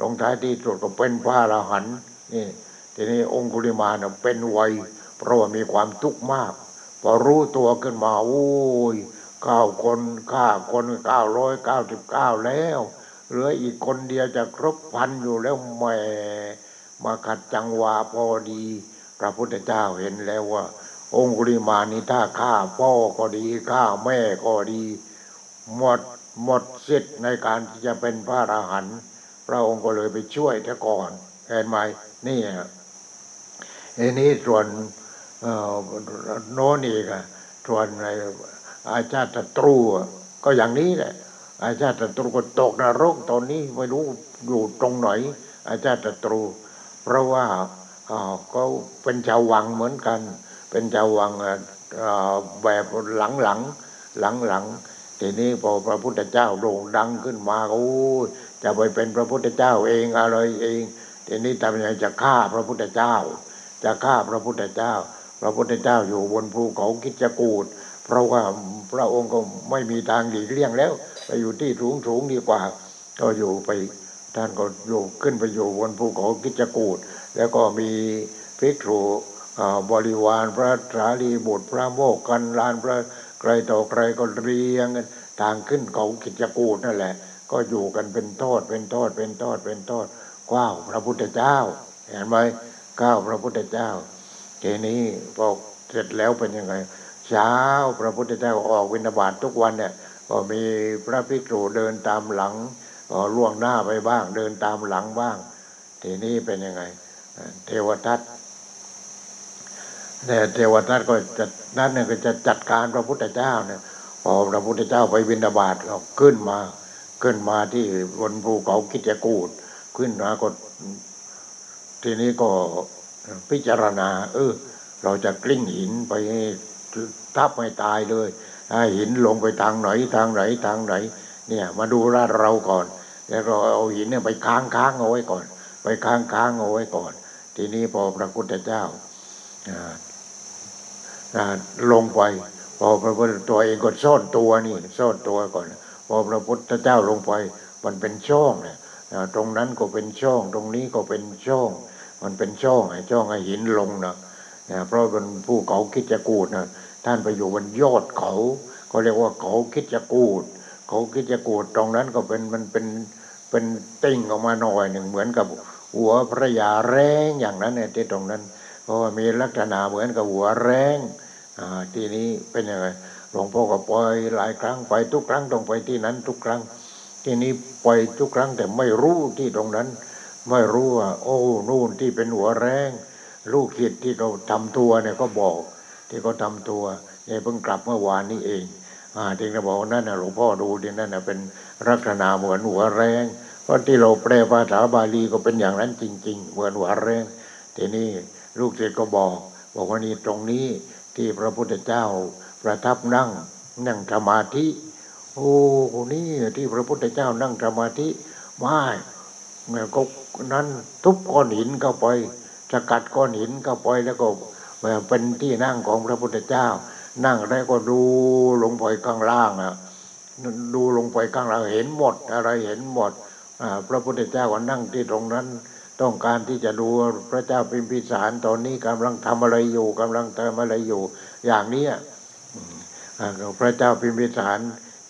Speaker 1: ลงท้ายที่สุดก็เป็นพระอรหันต์นี่ทีนี้องคุลิมาเนเป็นวัยเพราะว่ามีความทุกข์มาก พอรู้ตัวขึ้นมาโอ้ยเก้าคนฆ่าคนเก้าร้อยเก้าสิบเก้าแล้ว เหลืออีกคนเดียวจะครบพันอยู่แล้วแม่มาขัดจังหวะพอดี พระพุทธเจ้าเห็นแล้วว่า องคุลิมานี่ถ้าฆ่าพ่อก็ดีฆ่าแม่ก็ดี หมดหมดสิทธิ์ในการที่จะเป็นพระอรหันต์พระองค์ก็เลยไปช่วยท่ก่อนเห็นไหมนี่อันนี้ส่วนโน่นอีกส่วนในอาชาติตรูก็อย่างนี้แหละ อาชาติตรูก็ตกนรกตอนนี้ไม่รู้อยู่ตรงไหน อาชาติตรู เพราะว่า อ่าเขาเป็นชาววังเหมือนกัน เป็นชาววังแบบหลังหลังหลังหลังๆทีนี้พอพระพุทธเจ้าโด่งดังขึ้นมาโอ้จะไปเป็นพระพุทธเจ้าเองอะไรเองทีนี้ทำยังไงจะฆ่าพระพุทธเจ้า จะฆ่าพระพุทธเจ้า พระพุทธเจ้าอยู่บนภูเขาคิจกูฏเพราะว่าพระองค์ก็ไม่มีทางหลีกเลี่ยงแล้ว ไปอยู่ที่สูงสูงดีกว่า ก็อยู่ไปท่านก็อยู่ขึ้นไปอยู่บนภูเขาคิจกูฏ แล้วก็มีภิกษุบริวารพระสารีบุตรพระโมกขันลานพระใครต่อใครก็เรียงกันทางขึ้นเขาคิจกูนั่นแหละ ก็อยู่กันเป็นทอดเป็นทอดเป็นทอดเป็นทอดก้าวพระพุทธเจ้า เห็นไหมก้าวพระพุทธเจ้าทีนี้พอเสร็จแล้วเป็นยังไง เช้าพระพุทธเจ้าออกวินาบาตทุกวันเนี่ยก็มีพระภิกษุเดินตามหลังก็ล่วงหน้าไปบ้าง เดินตามหลังบ้าง ทีนี้เป็นยังไง เทวทัตเนี่ยเทวทัตก็จะนั่นเนี่ยก็จะจัดการพระพุทธเจ้าเนี่ยพอพระพุทธเจ้าไปวินาบาตก็ขึ้นมาขึ้นมาที่บนภูเขากิจกูฏขึ้นมาก็ทีนี้ก็พิจารณา เออ เราจะกลิ้งหินไปทับไม่ตายเลยหินลงไปทางไหนทางไหนทางไหน เนี่ย มาดูลาเราก่อน แล้วเราเอาหินเนี่ยไปค้างค้างเอาไว้ก่อน ไปค้างค้างเอาไว้ก่อน ทีนี้พอพระพุทธเจ้าอ่าอ่าลงไปพอพระพุทธตัวเองก็ซ่อนตัวนี่ซ่อนตัวก่อน พอพระพุทธเจ้าลงไป มันเป็นช่องเนี่ยตรงนั้นก็เป็นช่อง ตรงนี้ก็เป็นช่อง มันเป็นช่องไอ้ช่องไอ้หินลงนะนะเพราะเป็นผู้เขาคิดจะกูดนะท่านไปอยู่บนยอดเขาเขาเรียกว่าเขาคิดจะกูด เขาคิดจะกูดตรงนั้นก็เป็นมันเป็นเป็นติ่งออกมาหน่อยหนึ่งเหมือนกับ หัวพระยาแรงอย่างนั้นเนี่ยที่ตรงนั้น เพราะว่ามีลักษณะเหมือนกับหัวแรงทีนี้เป็นยังไงหลวงพ่อก็ปล่อยหลายครั้งไปทุกครั้งต้องไปที่นั้นทุกครั้ง ทีนี้ไปทุกครั้งแต่ไม่รู้ที่ตรงนั้น ไม่รู้ว่า โอ้นู่นที่เป็นหัวแรง ลูกศิษย์ที่เขาทำตัวเนี่ยก็บอก ที่เขาทำตัวเนี่ยเพิ่งกลับเมื่อวานนี้เองอ่าที่เขาบอกนั่นนะหลวงพ่อดูที่นั่นนะเป็นลักษณะเหมือนหัวแรง เพราะที่เราแปลภาษาบาลีก็เป็นอย่างนั้นจริง ๆ เหมือนหัวแรงทีนี้ลูกศิษย์ก็บอก บอกว่านี่ตรงนี้ที่พระพุทธเจ้าประทับนั่งนั่งสมาธิ โอ้นี่ที่พระพุทธเจ้านั่งสมาธิไม่เนี่ยก็นั้นทุบก้อนหินเข้าไปสกัดก้อนหินเข้าไปแล้วก็เป็นที่นั่งของพระพุทธเจ้า นั่งแล้วก็ดูลงไปข้างล่างอะดูลงไปข้างล่างเห็นหมดอะไรเห็นหมด พระพุทธเจ้าก็นั่งที่ตรงนั้น ต้องการที่จะดูพระเจ้าพิมพิสารตอนนี้กำลังทำอะไรอยู่กำลังทำอะไรอยู่ อย่างนี้พระเจ้าพิมพิสาร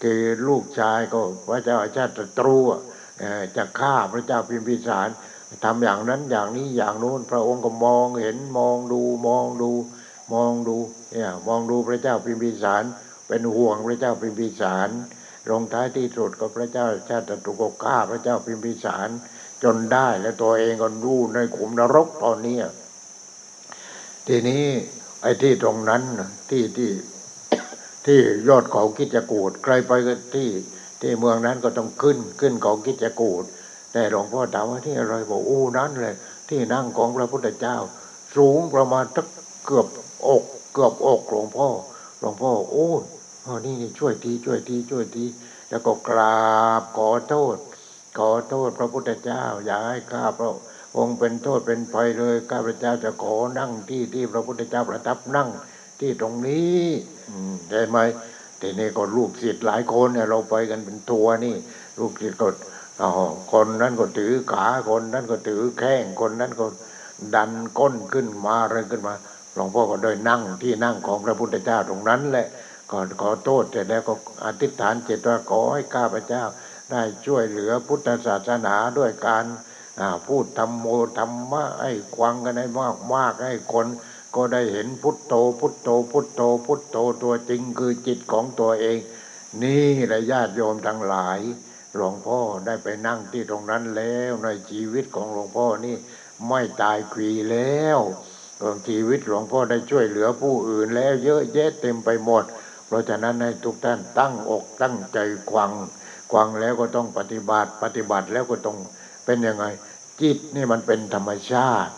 Speaker 1: คือลูกชายก็พระเจ้าอาชาติศัตรูจะฆ่าพระเจ้าพิมพิสารทำอย่างนั้นอย่างนี้อย่างโน้นพระองค์ก็มองเห็นมองดูมองดู มองดูเนี่ยมองดูพระเจ้าพิมพิสาร เป็นห่วงพระเจ้าพิมพิสาร ลงท้ายที่สุดก็พระเจ้าชาติตรูก็ฆ่าพระเจ้าพิมพิสาร จนได้และตัวเองก็รู้ในขุมนรกตอนนี้ทีนี้ไอ้ที่ตรงนั้นที่ที่ที่ยอดเขาคิจกูดใครไปก็ที่ที่เมืองนั้นก็ต้องขึ้นขึ้นเขาคิจกูดแต่หลวงพ่อถามว่าที่อะไรบอกอู้นั้นเลย ที่นั่งของพระพุทธเจ้า สูงประมาณตักเกือบอกเกือบอกหลวงพ่อหลวงพ่อโอ้ อ๋อนี่นี่ช่วยทีช่วยทีช่วยทีแล้วก็กราบขอโทษ ขอโทษพระพุทธเจ้า อย่าให้ข้าพระองค์เป็นโทษเป็นภัยเลยข้าพระเจ้าจะขอนั่งที่ที่พระพุทธเจ้าประทับนั่งที่ตรงนี้อืมเห็นไหมทีนี้ก็ลูกศิษย์หลายคนเนี่ยเราไปกันเป็นตัวนี่ ลูกศิษย์ก็อ๋อคนนั้นก็ถือขาคนนั้นก็ถือแข้งคนนั้นก็ดันก้นขึ้นมาอะไรขึ้นมาหลวงพ่อก็ได้นั่งที่นั่งของพระพุทธเจ้าตรงนั้นแหละ ก่อนขอโทษเสร็จแล้วก็อธิษฐานจิตว่าขอให้ข้าพเจ้า ได้ช่วยเหลือพุทธศาสนาด้วยการพูดธรรมโมธรรมะให้ควังกันให้มากมากให้คน ก็ได้เห็นพุทโธพุทโธพุทโธพุทโธตัวจริงคือจิตของตัวเอง นี่แหละญาติโยมทั้งหลาย หลวงพ่อได้ไปนั่งที่ตรงนั้นแล้วในชีวิตของหลวงพ่อนี่ไม่ตายควีแล้วชีวิตหลวงพ่อได้ช่วยเหลือผู้อื่นแล้วเยอะแยะเต็มไปหมด ราะฉะนั้นให้ทุกท่านตั้งอกตั้งใจควังควังแล้วก็ต้องปฏิบัติ ปฏิบัติแล้วก็ต้องเป็นยังไง จิตนี่มันเป็นธรรมชาติ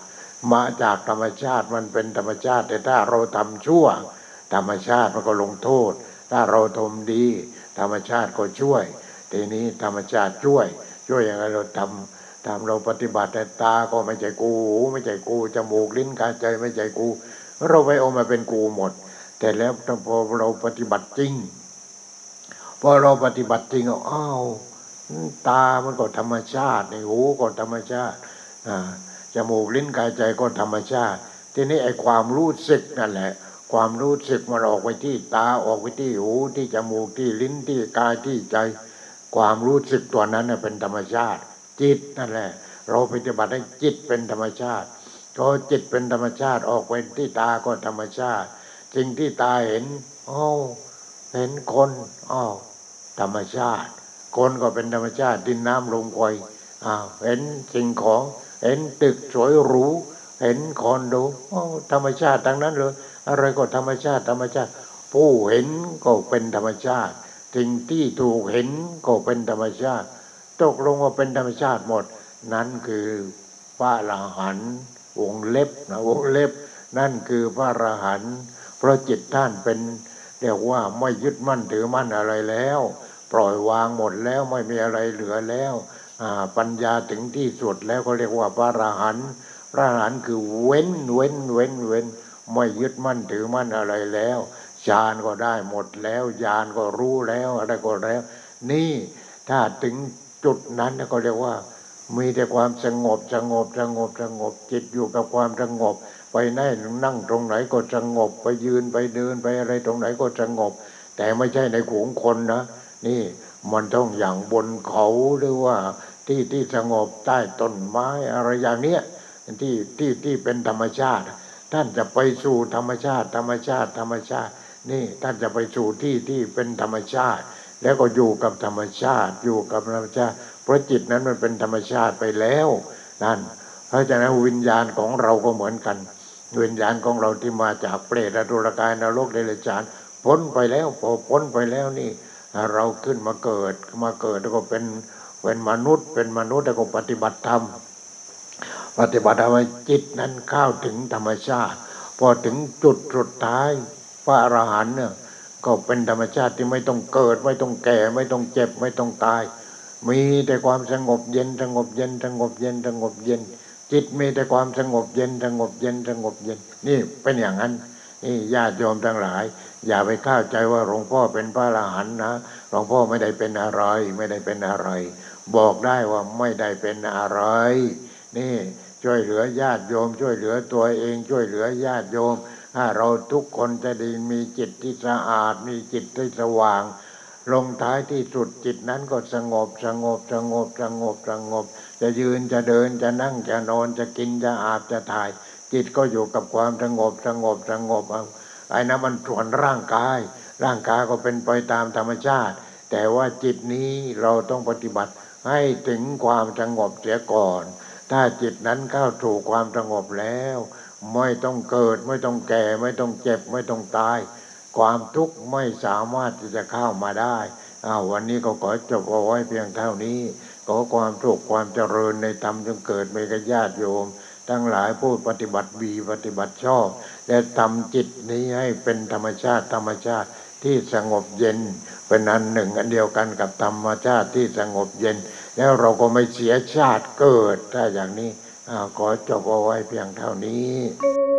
Speaker 1: มาจากธรรมชาติมันเป็นธรรมชาติ แต่ถ้าเราทำชั่ว ธรรมชาติมันก็ลงโทษ ถ้าเราทำดี ธรรมชาติก็ช่วย ทีนี้ธรรมชาติช่วย ช่วยยังไงเราทำทำเราปฏิบัติแต่ตาก็ไม่ใช่กูหูไม่ใช่กูจมูกลิ้นกายใจไม่ใช่กู เราไปเอามาเป็นกูหมด แต่แล้วพอเราปฏิบัติจริงพอเราปฏิบัติจริงเอ้าวตามันก็ธรรมชาติในหูก็ธรรมชาติอจมูกลิ้นกายใจก็ธรรมชาติ ทีนี้ไอ้ความรู้สึกนั่นแหละ ความรู้สึกมันออกไปที่ตาออกไปที่หูที่จมูกที่ลิ้นที่กายที่ใจ ความรู้สึกตัวนั้นเป็นธรรมชาติ จิตนั่นแหละ เราปฏิบัติให้จิตเป็นธรรมชาติพอจิตเป็นธรรมชาติออกไปที่ตาก็ธรรมชาติ สิ่งที่ตาเห็นอ้าวเห็นคนอ้าวธรรมชาติ คนก็เป็นธรรมชาติดินน้ำลมไฟอ้าวเห็นสิ่งของ เห็นตึกสวยหรูเห็นคอนโดอ้าวธรรมชาติทั้งนั้นเลย อะไรก็ธรรมชาติ ธรรมชาติ ผู้เห็นก็เป็นธรรมชาติสิ่งที่ถูกเห็นก็เป็นธรรมชาติตกลงว่าเป็นธรรมชาติหมด นั่นคือพระอรหันต์วงเล็บนะวงเล็บ นั่นคือพระอรหันต์ ราะจิตท่านเป็นเรียกว่าไม่ยึดมั่นถือมั่นอะไรแล้ว ปล่อยวางหมดแล้วไม่มีอะไรเหลือแล้วปัญญาถึงที่สุดแล้วก็เรียกว่าพระอรหันต์พระอรหันต์คือเว้นเว้นเว้นเว้น ไม่ยึดมั่นถือมั่นอะไรแล้วฌานก็ได้หมดแล้วญาณก็รู้แล้วอะไรก็แล้ว นี่ถ้าถึงจุดนั้นก็เรียกว่า มีแต่ความสงบสงบสงบสงบจิตอยู่กับความสงบ ไปไหนนั่งตรงไหนก็สงบ ไปยืนไปเดินไปอะไรตรงไหนก็สงบ แต่ไม่ใช่ในขวงคนนะ นี่มันต้องอย่างบนเขาหรือว่าที่ที่สงบใต้ต้นไม้อะไรอย่างเนี้ยที่ที่ที่เป็นธรรมชาติ ท่านจะไปสู่ธรรมชาติ ธรรมชาติธรรมชาติ นี่ท่านจะไปสู่ที่ที่เป็นธรรมชาติ แล้วก็อยู่กับธรรมชาติ อยู่กับธรรมชาติเพราะจิตนั้นมันเป็นธรรมชาติไปแล้วนั่นเพราะฉะนั้นวิญญาณของเราก็เหมือนกัน วิญญาณของเราที่มาจากเปรตตุรกายนรกเดรัจฉานพ้นไปแล้วพอพ้นไปแล้วนี่ เราขึ้นมาเกิดมาเกิดแล้วก็เป็นเป็นมนุษย์ เป็นมนุษย์แล้วก็ปฏิบัติธรรมปฏิบัติธรรมจิตนั้นเข้าถึงธรรมชาติ พอถึงจุดสุดท้ายพระอรหันต์เนี่ยก็เป็นธรรมชาติที่ไม่ต้องเกิด ไม่ต้องแก่ ไม่ต้องเจ็บไม่ต้องตาย มีแต่ความสงบเย็นสงบเย็นสงบเย็นสงบเย็น จิตมีแต่ความสงบเย็นสงบเย็นสงบเย็น นี่เป็นอย่างนั้น นี่ญาติโยมทั้งหลาย อย่าไปเข้าใจว่าหลวงพ่อเป็นพระอรหันต์นะหลวงพ่อไม่ได้เป็นอะไร ไม่ได้เป็นอะไร บอกได้ว่าไม่ได้เป็นอะไร นี่ช่วยเหลือญาติโยม ช่วยเหลือตัวเองช่วยเหลือญาติโยมถ้าเราทุกคนจะดีมีจิตที่สะอาด มีจิตที่สว่าง ลงท้ายที่สุดจิตนั้นก็สงบสงบสงบสงบสงบ จะยืนจะเดินจะนั่งจะนอนจะกินจะอาบจะถ่าย จิตก็อยู่กับความสงบสงบสงบเอาไอ้นั้นมันส่วนร่างกาย ร่างกายก็เป็นไปตามธรรมชาติ แต่ว่าจิตนี้เราต้องปฏิบัติให้ถึงความสงบเสียก่อน ถ้าจิตนั้นเข้าถูกความสงบแล้ว ไม่ต้องเกิดไม่ต้องแก่ไม่ต้องเจ็บไม่ต้องตาย ความทุกข์ไม่สามารถที่จะเข้ามาได้อ้าววันนี้ก็ขอจบเอาไว้เพียงเท่านี้ขอความสุขความเจริญในธรรมจงเกิดในกญาติโยม ทั้งหลายผู้ปฏิบัติบีปฏิบัติชอบ และทำจิตนี้ให้เป็นธรรมชาติธรรมชาติที่สงบเย็น เป็นอันหนึ่งอันเดียวกันกับธรรมชาติที่สงบเย็น แล้วเราก็ไม่เสียชาติเกิดถ้าอย่างนี้ขอจบเอาไว้เพียงเท่านี้